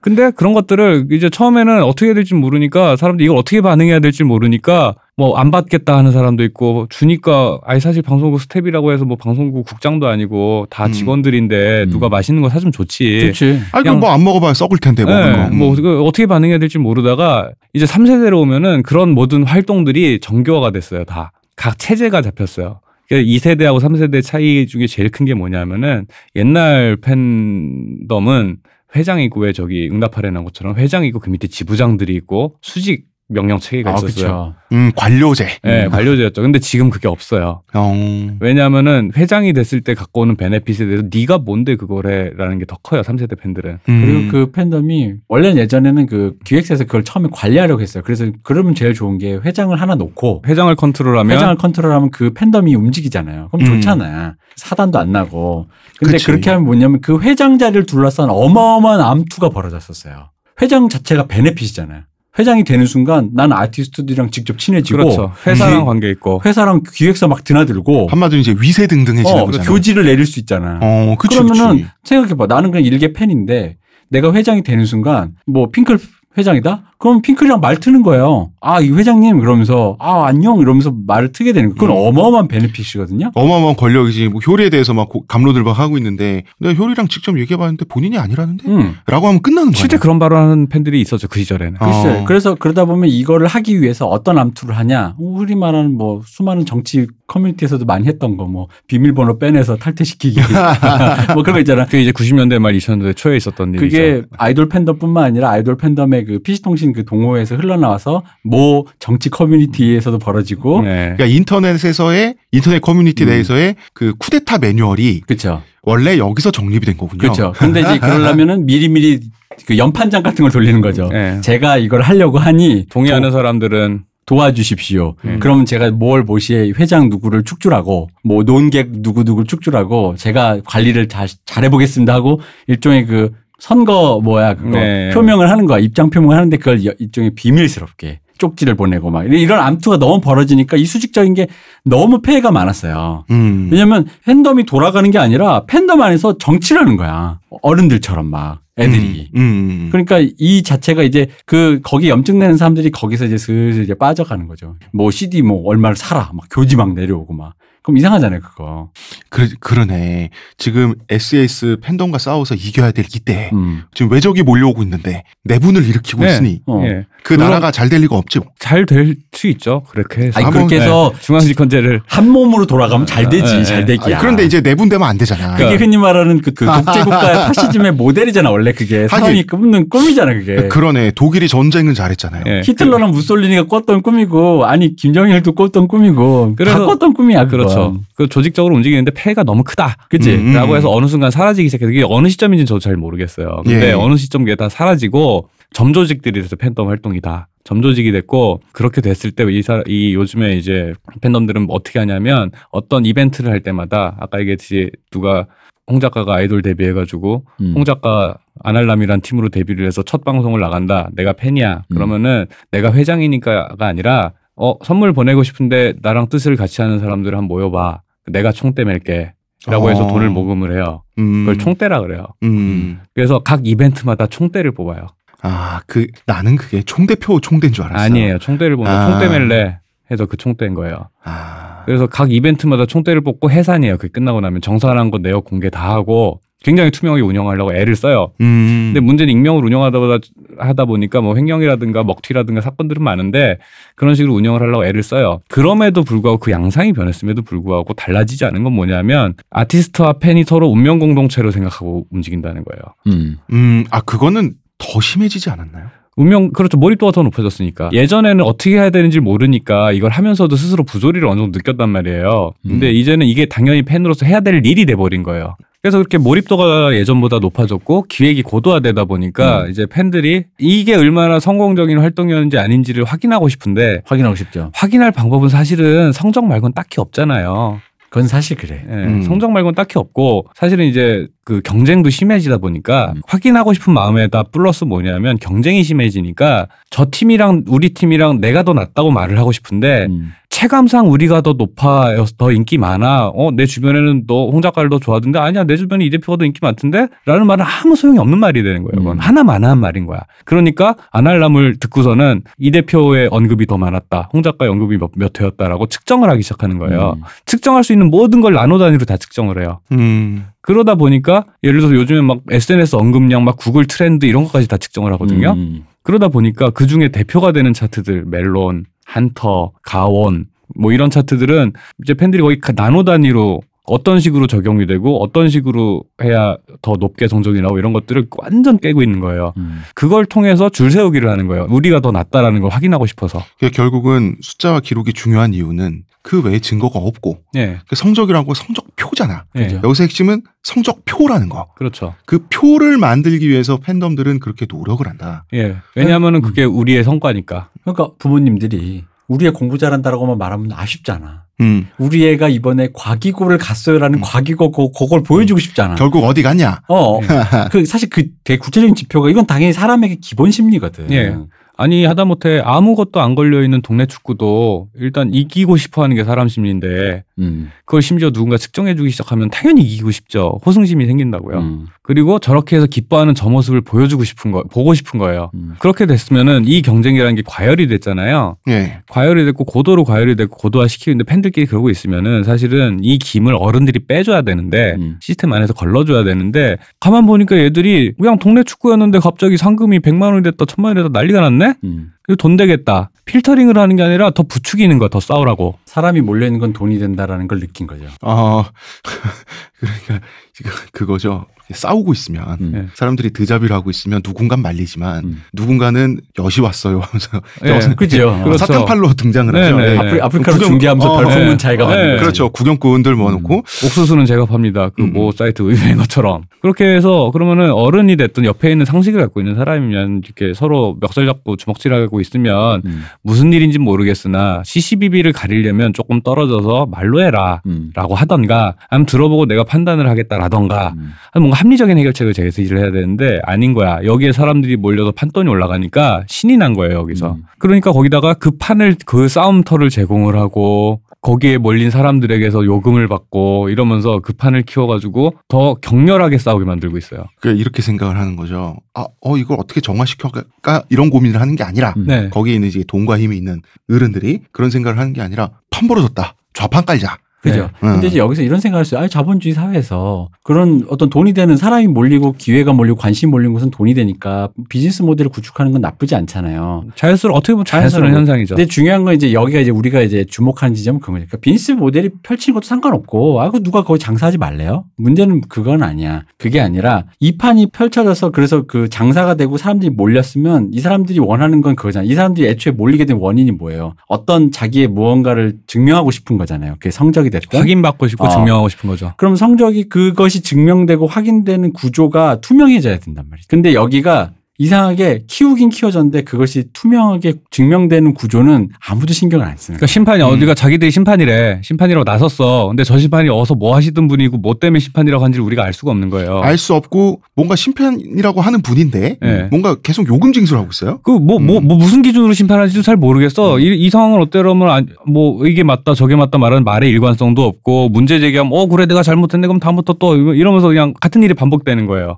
근데 그런 것들을 이제 처음에는 어떻게 해야 될지 모르니까 사람들이 이걸 어떻게 반응해야 될지 모르니까 뭐 안 받겠다 하는 사람도 있고 주니까 아니 사실 방송국 스텝이라고 해서 뭐 방송국 국장도 아니고 다 음. 직원들인데 음. 누가 맛있는 거 사주면 좋지. 그렇지. 아니 그냥- 그럼 뭐안 먹어봐야 썩을 텐데 먹는 네, 거. 음. 뭐그 어떻게 반응해야 될지 모르다가 이제 3세대로 오면은 그런 모든 활동들이 정교화가 됐어요. 다. 각 체제가 잡혔어요. 2세대하고 3세대 차이 중에 제일 큰 게 뭐냐면은 옛날 팬덤은 회장이 있고 왜 저기 응답하라는 것처럼 회장이 있고 그 밑에 지부장들이 있고 수직 명령 체계가 아, 있었어요. 그렇죠. 음, 관료제. 네, 관료제였죠. 근데 지금 그게 없어요. 어. 왜냐하면은 회장이 됐을 때 갖고 오는 베네핏에 대해서 네가 뭔데 그거래라는 게 더 커요. 3세대 팬들은. 음. 그리고 그 팬덤이 원래는 예전에는 그 기획사에서 그걸 처음에 관리하려고 했어요. 그래서 그러면 제일 좋은 게 회장을 하나 놓고 회장을 컨트롤하면 회장을 컨트롤하면 그 팬덤이 움직이잖아요. 그럼 음. 좋잖아. 사단도 안 나고. 근데 그치. 그렇게 하면 뭐냐면 그 회장 자리를 둘러싼 어마어마한 암투가 벌어졌었어요. 회장 자체가 베네핏이잖아요. 회장이 되는 순간 난 아티스트들이랑 직접 친해지고 그렇죠. 회사랑 기- 관계 있고. 회사랑 기획사 막 드나들고 한마디로 이제 위세등등해지는 어, 거잖아. 교지를 내릴 수 있잖아. 어, 그치, 그러면은 그치. 생각해봐. 나는 그냥 일개 팬인데 내가 회장이 되는 순간 뭐 핑클 회장이다? 그럼 핑클이랑 말 트는 거예요. 아, 이 회장님 그러면서 아, 안녕 이러면서 말을 트게 되는 거. 그건 음. 어마어마한 베네핏이거든요. 어마어마한 권력이지. 뭐 효리에 대해서 막 고- 감로들 막 하고 있는데 내가 효리랑 직접 얘기해 봤는데 본인이 아니라는데? 음. 라고 하면 끝나는 거야. 실제 그런 발언하는 팬들이 있었죠 그 시절에는. 어. 글쎄. 그래서 그러다 보면 이거를 하기 위해서 어떤 암투를 하냐. 우리 말하는 뭐 수많은 정치 커뮤니티에서도 많이 했던 거 뭐 비밀번호 빼내서 탈퇴시키기. 뭐 그런 거 있잖아. 그게 이제 90년대 말 2000년대 초에 있었던 일이죠. 그게 아이돌 팬덤뿐만 아니라 아이돌 팬덤의 그 PC통신 그 동호회에서 흘러나와서 모 정치 커뮤니티에서도 벌어지고 네. 그러니까 인터넷에서의 인터넷 커뮤니티 음. 내에서의 그 쿠데타 매뉴얼이 그렇죠. 원래 여기서 정립이 된 거군요. 그렇죠. 근데 이제 그러려면은 미리미리 그 연판장 같은 걸 돌리는 거죠. 네. 제가 이걸 하려고 하니 동의하는 사람들은 도와주십시오. 음. 그러면 제가 뭘 모시에 회장 누구를 축출하고 뭐 논객 누구 누구를 축출하고 제가 관리를 잘 잘해 보겠습니다 하고 일종의 그 선거 뭐야 그거 네. 표명을 하는 거야 입장 표명을 하는데 그걸 여- 일종의 비밀스럽게 쪽지를 보내고 막 이런 암투가 너무 벌어지니까 이 수직적인 게 너무 폐해가 많았어요. 음. 왜냐면 팬덤이 돌아가는 게 아니라 팬덤 안에서 정치를 하는 거야. 어른들처럼 막 애들이. 음. 음. 그러니까 이 자체가 이제 그 거기 염증 내는 사람들이 거기서 이제 슬슬 이제 빠져가는 거죠. 뭐 CD 뭐 얼마를 사라 막 교지 막 내려오고 막 그럼 이상하잖아요 그거. 그, 그러네. 지금 SAS 팬덤과 싸워서 이겨야 될 이때 음. 지금 외적이 몰려오고 있는데 내분을 일으키고 네. 있으니 어. 예. 그 나라가 잘 될 리가 없지. 뭐. 잘될 수 있죠. 그렇게 해서. 아니 그렇게 해서 중앙집권제를 한 몸으로 돌아가면 잘 되지 네, 잘 네. 되기야. 아니, 그런데 이제 내분되면 안 되잖아. 그게 흔히 말하는 그, 그 독재국가의 파시즘의 모델이잖아 원래 그게 사람이 꾸는 꿈이잖아 그게. 그러네. 독일이 전쟁은 잘했잖아요. 예. 히틀러랑 무솔리니가 꿨던 꿈이고 아니 김정일도 꿨던 꿈이고 다 그래서- 꿨던 꿈이야 그건. 그렇죠. 그 조직적으로 움직이는데 폐해가 너무 크다. 그치? 음. 라고 해서 어느 순간 사라지기 시작해서 이게 어느 시점인지는 저도 잘 모르겠어요. 근데 예. 어느 시점 이게 다 사라지고 점조직들이 돼서 팬덤 활동이 다 점조직이 됐고 그렇게 됐을 때이 요즘에 이제 팬덤들은 어떻게 하냐면 어떤 이벤트를 할 때마다 아까 얘기했듯이 누가 홍 작가가 아이돌 데뷔해가지고 음. 홍 작가 아날람이란 팀으로 데뷔를 해서 첫 방송을 나간다. 내가 팬이야. 음. 그러면은 내가 회장이니까가 아니라 어 선물 보내고 싶은데 나랑 뜻을 같이 하는 사람들 한번 모여봐. 내가 총대 맬게. 라고 해서 어. 돈을 모금을 해요. 음. 그걸 총대라 그래요. 음. 그래서 각 이벤트마다 총대를 뽑아요. 아, 그 나는 그게 총대표 총대인 줄 알았어. 아니에요. 총대를 보면 아. 총대 멜래 해서 그 총대인 거예요. 아. 그래서 각 이벤트마다 총대를 뽑고 해산이에요. 그게 끝나고 나면 정산한 거 내역 공개 다 하고 굉장히 투명하게 운영하려고 애를 써요. 음. 근데 문제는 익명으로 운영하다 보다 하다 보니까 뭐 횡령이라든가 먹튀라든가 사건들은 많은데 그런 식으로 운영을 하려고 애를 써요. 그럼에도 불구하고 그 양상이 변했음에도 불구하고 달라지지 않은 건 뭐냐면 아티스트와 팬이 서로 운명 공동체로 생각하고 움직인다는 거예요. 음. 음, 아 그거는 더 심해지지 않았나요? 운명 그렇죠 몰입도가 더 높아졌으니까 예전에는 어떻게 해야 되는지 모르니까 이걸 하면서도 스스로 부조리를 어느 정도 느꼈단 말이에요 근데 음. 이제는 이게 당연히 팬으로서 해야 될 일이 돼 버린 거예요 그래서 그렇게 몰입도가 예전보다 높아졌고 기획이 고도화되다 보니까 음. 이제 팬들이 이게 얼마나 성공적인 활동이었는지 아닌지를 확인하고 싶은데 확인하고 싶죠. 확인할 방법은 사실은 성적 말고는 딱히 없잖아요. 그건 사실 그래. 예, 음. 성적 말고는 딱히 없고 사실은 이제 그 경쟁도 심해지다 보니까 음. 확인하고 싶은 마음에다 플러스 뭐냐면 경쟁이 심해지니까 저 팀이랑 우리 팀이랑 내가 더 낫다고 말을 하고 싶은데 음. 체감상 우리가 더 높아 더 인기 많아. 어 내 주변에는 너 홍 작가를 더 좋아하던데 아니야 내 주변에 이 대표가 더 인기 많던데.라는 말은 아무 소용이 없는 말이 되는 거예요. 그건 음. 하나만 한 말인 거야. 그러니까 아날람을 듣고서는 이 대표의 언급이 더 많았다. 홍 작가의 언급이 몇, 몇 회였다라고 측정을 하기 시작하는 거예요. 음. 측정할 수 있는 모든 걸 나노 단위로 다 측정을 해요. 음. 그러다 보니까 예를 들어서 요즘에 막 SNS 언급량 막 구글 트렌드 이런 것까지 다 측정을 하거든요. 음. 그러다 보니까 그 중에 대표가 되는 차트들 멜론, 한터, 가온 뭐 이런 차트들은 이제 팬들이 거의 가- 나노 단위로 어떤 식으로 적용이 되고 어떤 식으로 해야 더 높게 성적이 나오고 이런 것들을 완전 깨고 있는 거예요. 음. 그걸 통해서 줄 세우기를 하는 거예요. 우리가 더 낫다라는 걸 확인하고 싶어서. 결국은 숫자와 기록이 중요한 이유는 그 외에 증거가 없고 예. 그 성적이라고 성적 표잖아. 예. 그죠. 여기서 핵심은 성적표라는 거. 그렇죠. 그 표를 만들기 위해서 팬덤들은 그렇게 노력을 한다. 예. 왜냐하면은 그게 우리의 성과니까. 그러니까 부모님들이 우리 애 공부 잘한다라고만 말하면 아쉽잖아. 음. 우리 애가 이번에 과기고를 갔어요라는 음. 과기고 그- 그걸 보여주고 싶잖아. 결국 어디 갔냐? 어, 그 사실 그 되게 구체적인 지표가 이건 당연히 사람에게 기본 심리거든. 예. 아니 하다못해 아무것도 안 걸려 있는 동네 축구도 일단 이기고 싶어 하는 게 사람 심리인데 음. 그걸 심지어 누군가 측정해주기 시작하면 당연히 이기고 싶죠. 호승심이 생긴다고요. 음. 그리고 저렇게 해서 기뻐하는 저 모습을 보여주고 싶은 거, 보고 싶은 거예요. 음. 그렇게 됐으면은 이 경쟁이라는 게 과열이 됐잖아요. 예. 과열이 됐고 고도로 과열이 됐고 고도화 시키는데 팬들끼리 그러고 있으면은 사실은 이 김을 어른들이 빼줘야 되는데 음. 시스템 안에서 걸러줘야 되는데 가만 보니까 얘들이 그냥 동네 축구였는데 갑자기 상금이 100만 원이 됐다 1000만 원이 됐다 난리가 났네? 음. 돈 되겠다. 필터링을 하는 게 아니라 더 부추기는 거 더 싸우라고. 사람이 몰려 있는 건 돈이 된다라는 걸 느낀 거죠. 어, 그러니까 그거죠. 싸우고 있으면 음. 예. 사람들이 드잡이를 하고 있으면 누군가 말리지만 음. 누군가는 엿이 왔어요 하면서 예. 여기서 그죠. 그렇죠. 사탕 팔러 등장을 네, 하죠. 네, 예. 네. 아프리, 아프리카로 구경- 중계하면서 어, 별풍선 네. 자기가 네. 받는. 그렇죠. 구경꾼들 모아놓고 옥수수는 제가 팝니다. 그 음. 모 사이트 의뢰인 것처럼. 그렇게 해서 그러면은 어른이 됐든 옆에 있는 상식을 갖고 있는 사람이면 이렇게 서로 멱살 잡고 주먹질하고 있으면 음. 무슨 일인지 모르겠으나 시시비비를 가리려면 조금 떨어져서 말로 해라. 음. 라고 하던가 아니면 들어보고 내가 판단을 하겠다라던가 음. 아니, 뭔가 합리적인 해결책을 제시를 해야 되는데 아닌 거야. 여기에 사람들이 몰려서 판돈이 올라가니까 신이 난 거예요, 여기서. 음. 그러니까 거기다가 그 판을 그 싸움터를 제공을 하고 거기에 몰린 사람들에게서 요금을 받고 이러면서 그 판을 키워가지고 더 격렬하게 싸우게 만들고 있어요. 그 이렇게 생각을 하는 거죠. 아, 어 이걸 어떻게 정화시켜갈까 이런 고민을 하는 게 아니라 음. 네. 거기에 있는 이제 돈과 힘이 있는 어른들이 그런 생각을 하는 게 아니라 판 벌어졌다. 좌판 깔자. 그죠. 네. 근데 음. 이제 여기서 이런 생각을 했어요. 아, 자본주의 사회에서 그런 어떤 돈이 되는 사람이 몰리고 기회가 몰리고 관심이 몰리는 것은 돈이 되니까 비즈니스 모델을 구축하는 건 나쁘지 않잖아요. 자연스러운 어떻게 보면 자연스러운 자연스러운 현상이죠. 근데 중요한 건 이제 여기가 이제 우리가 이제 주목하는 지점은 그거니까 비즈니스 모델이 펼치는 것도 상관없고 아, 그 누가 거기 장사하지 말래요? 문제는 그건 아니야. 그게 아니라 이 판이 펼쳐져서 그래서 그 장사가 되고 사람들이 몰렸으면 이 사람들이 원하는 건 그거잖아. 이 사람들이 애초에 몰리게 된 원인이 뭐예요? 어떤 자기의 무언가를 증명하고 싶은 거잖아요. 그게 성적이 됐든 확인받고 싶고 어. 증명하고 싶은 거죠. 그럼 성적이 그것이 증명되고 확인되는 구조가 투명해져야 된단 말이죠. 근데 여기가 이상하게 키우긴 키워졌는데 그것이 투명하게 증명되는 구조는 아무도 신경을 안 쓰는 그러니까 심판이 음. 어디가 자기들이 심판이래. 심판이라고 나섰어. 근데 저 심판이 어서 뭐 하시던 분이고 뭐 때문에 심판이라고 한지를 우리가 알 수가 없는 거예요. 알 수 없고 뭔가 심판이라고 하는 분인데 예. 뭔가 계속 요금 징수를 하고 있어요. 그 뭐뭐 뭐 음. 무슨 기준으로 심판하는지도 잘 모르겠어. 이, 이 상황을 어때라면 안- 뭐 이게 맞다 저게 맞다 말하는 말의 일관성도 없고 문제 제기하면 어 그래 내가 잘못했네 그럼 다음부터 또 이러면서 그냥 같은 일이 반복되는 거예요.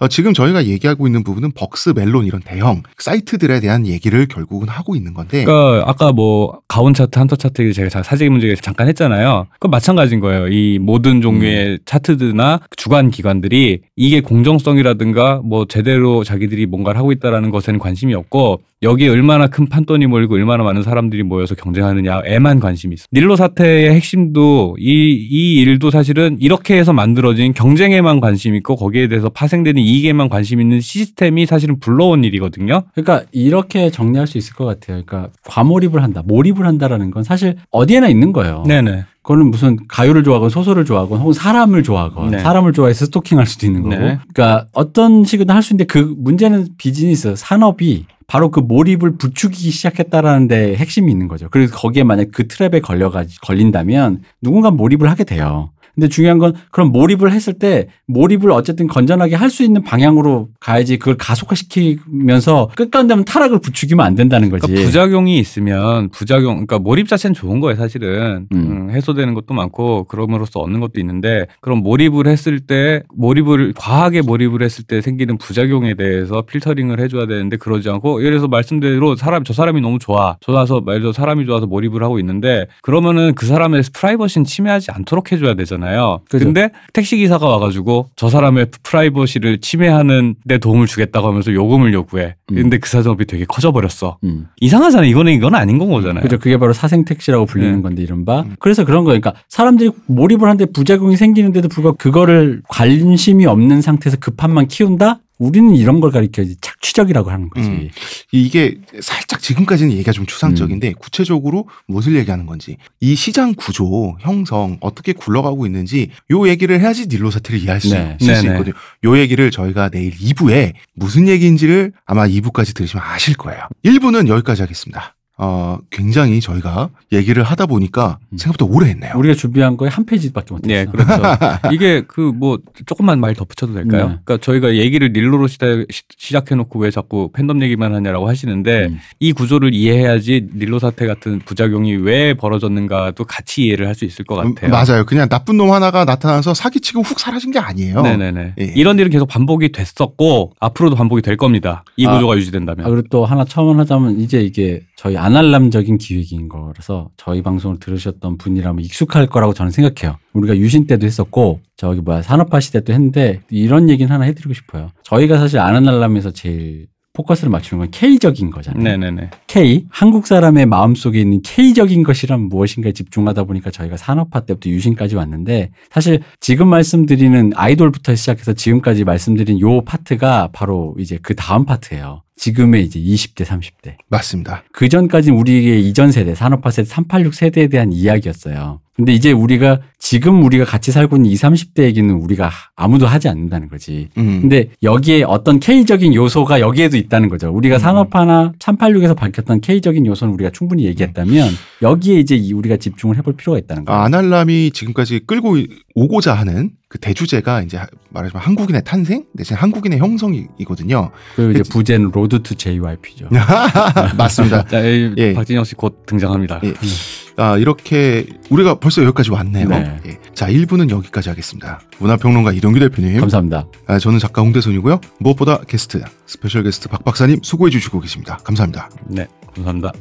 어, 지금 저희가 얘기하고 있는 부분은 벅스, 멜론 이런 대형 사이트들에 대한 얘기를 결국은 하고 있는 건데 그러니까 아까 뭐 가온 차트, 한터 차트 제가 자- 사재기 문제 잠깐 했잖아요. 그 마찬가지인 거예요. 이 모든 종류의 차트들이나 주관 기관들이 이게 공정성이라든가 뭐 제대로 자기들이 뭔가를 하고 있다라는 것에는 관심이 없고 여기에 얼마나 큰 판돈이 몰고 얼마나 많은 사람들이 모여서 경쟁하느냐에만 관심이 있어. 닐로 사태의 핵심도 이, 이 일도 사실은 이렇게 해서 만들어진 경쟁에만 관심 있고 거기에 대해서 파생되는 이익에만 관심 있는 시스템이 사실은 불러온 일이거든요. 그러니까 이렇게 정리할 수 있을 것 같아요. 그러니까 과몰입을 한다, 몰입을 한다라는 건 사실 어디에나 있는 거예요. 네네. 그거는 무슨 가요를 좋아하건 소설을 좋아하건 혹은 사람을 좋아하건 네. 사람을 좋아해서 스토킹할 수도 있는 거고. 네. 그러니까 어떤 식으로 할수 있는데 그 문제는 비즈니스 산업이 바로 그 몰입을 부추기기 시작했다라는 데 핵심이 있는 거죠. 그래서 거기에 만약 그 트랩에 걸려 가 걸린다면 누군가 몰입을 하게 돼요. 근데 중요한 건 그럼 몰입을 했을 때 몰입을 어쨌든 건전하게 할 수 있는 방향으로 가야지 그걸 가속화시키면서 끝까지 되면 타락을 부추기면 안 된다는 거지. 그러니까 부작용이 있으면 부작용, 그러니까 몰입 자체는 좋은 거예요, 사실은. 음. 음, 해소되는 것도 많고 그럼으로써 얻는 것도 있는데 그럼 몰입을 했을 때 몰입을 과하게 몰입을 했을 때 생기는 부작용에 대해서 필터링을 해줘야 되는데 그러지 않고 예를 들어서 말씀대로 사람 저 사람이 너무 좋아 좋아서 말 그대로 사람이 좋아서 몰입을 하고 있는데 그러면은 그 사람의 프라이버시는 침해하지 않도록 해줘야 되잖아요. 그죠. 근데 택시 기사가 와가지고 저 사람의 프라이버시를 침해하는 데 도움을 주겠다고 하면서 요금을 요구해. 음. 근데 그 사정업이 되게 커져버렸어. 음. 이상하잖아요. 이거는 이건 아닌 건 거잖아요. 그죠. 그게 바로 사생 택시라고 불리는 네. 건데 이른바. 음. 그래서 그런 거니까 사람들이 몰입을 하는데 부작용이 생기는데도 불구하고 그거를 관심이 없는 상태에서 급함만 키운다? 우리는 이런 걸 가리켜야지 착취적이라고 하는 거지. 음. 이게 살짝 지금까지는 얘기가 좀 추상적인데 구체적으로 무엇을 얘기하는 건지 이 시장 구조 형성 어떻게 굴러가고 있는지 요 얘기를 해야지 닐로 사태를 이해할 수 네. 있을 수 네네. 있거든요. 요 얘기를 저희가 내일 2부에 무슨 얘기인지를 아마 2부까지 들으시면 아실 거예요. 1부는 여기까지 하겠습니다. 어, 굉장히 저희가 얘기를 하다 보니까 음. 생각보다 오래 했네요. 우리가 준비한 거에 한 페이지밖에 못했어. 예, 그렇죠. 이게 그 뭐 조금만 말 덧붙여도 될까요? 네. 그러니까 저희가 얘기를 닐로로 시작, 시작해놓고 왜 자꾸 팬덤 얘기만 하냐라고 하시는데 음. 이 구조를 이해해야지 닐로 사태 같은 부작용이 왜 벌어졌는가도 같이 이해를 할 수 있을 것 음, 같아요. 맞아요. 그냥 나쁜 놈 하나가 나타나서 사기치고 훅 사라진 게 아니에요. 네네네. 예. 이런 일은 계속 반복이 됐었고 앞으로도 반복이 될 겁니다. 이 아. 구조가 유지된다면. 아, 그리고 또 하나 첨언하자면 이제 이게 저희 아날람적인 기획인 거라서 저희 방송을 들으셨던 분이라면 익숙할 거라고 저는 생각해요. 우리가 유신 때도 했었고 저기 뭐야 산업화 시대 도 했는데 이런 얘기는 하나 해드리고 싶어요. 저희가 사실 아날람에서 제일 포커스를 맞추는 건 K적인 거잖아요. 네네네. K 한국 사람의 마음 속에 있는 K적인 것이란 무엇인가에 집중하다 보니까 저희가 산업화 때부터 유신까지 왔는데 사실 지금 말씀드리는 아이돌부터 시작해서 지금까지 말씀드린 요 파트가 바로 이제 그 다음 파트예요. 지금의 이제 20대, 30대. 맞습니다. 그 전까지는 우리의 이전 세대, 산업화 세대, 386 세대에 대한 이야기였어요. 근데 이제 우리가 지금 우리가 같이 살고 있는 20, 30대 얘기는 우리가 아무도 하지 않는다는 거지. 음. 근데 여기에 어떤 K적인 요소가 여기에도 있다는 거죠. 우리가 음. 산업화나 386에서 밝혔던 K적인 요소는 우리가 충분히 얘기했다면 여기에 이제 이 우리가 집중을 해볼 필요가 있다는 거예요. 아, 안알남이 지금까지 끌고 오고자 하는 그 대주제가 이제 말하자면 한국인의 탄생 대신 한국인의 형성이거든요. 그리고 이제. 부제는 Road to JYP죠. 맞습니다. 자, 이 예. 박진영 씨 곧 등장합니다. 예. 아, 이렇게 우리가 벌써 여기까지 왔네요. 네. 예. 자, 1부는 여기까지 하겠습니다. 문화평론가 이동규 대표님. 감사합니다. 아, 저는 작가 홍대선이고요. 무엇보다 게스트, 스페셜 게스트 박 박사님 수고해 주시고 계십니다. 감사합니다. 네, 감사합니다.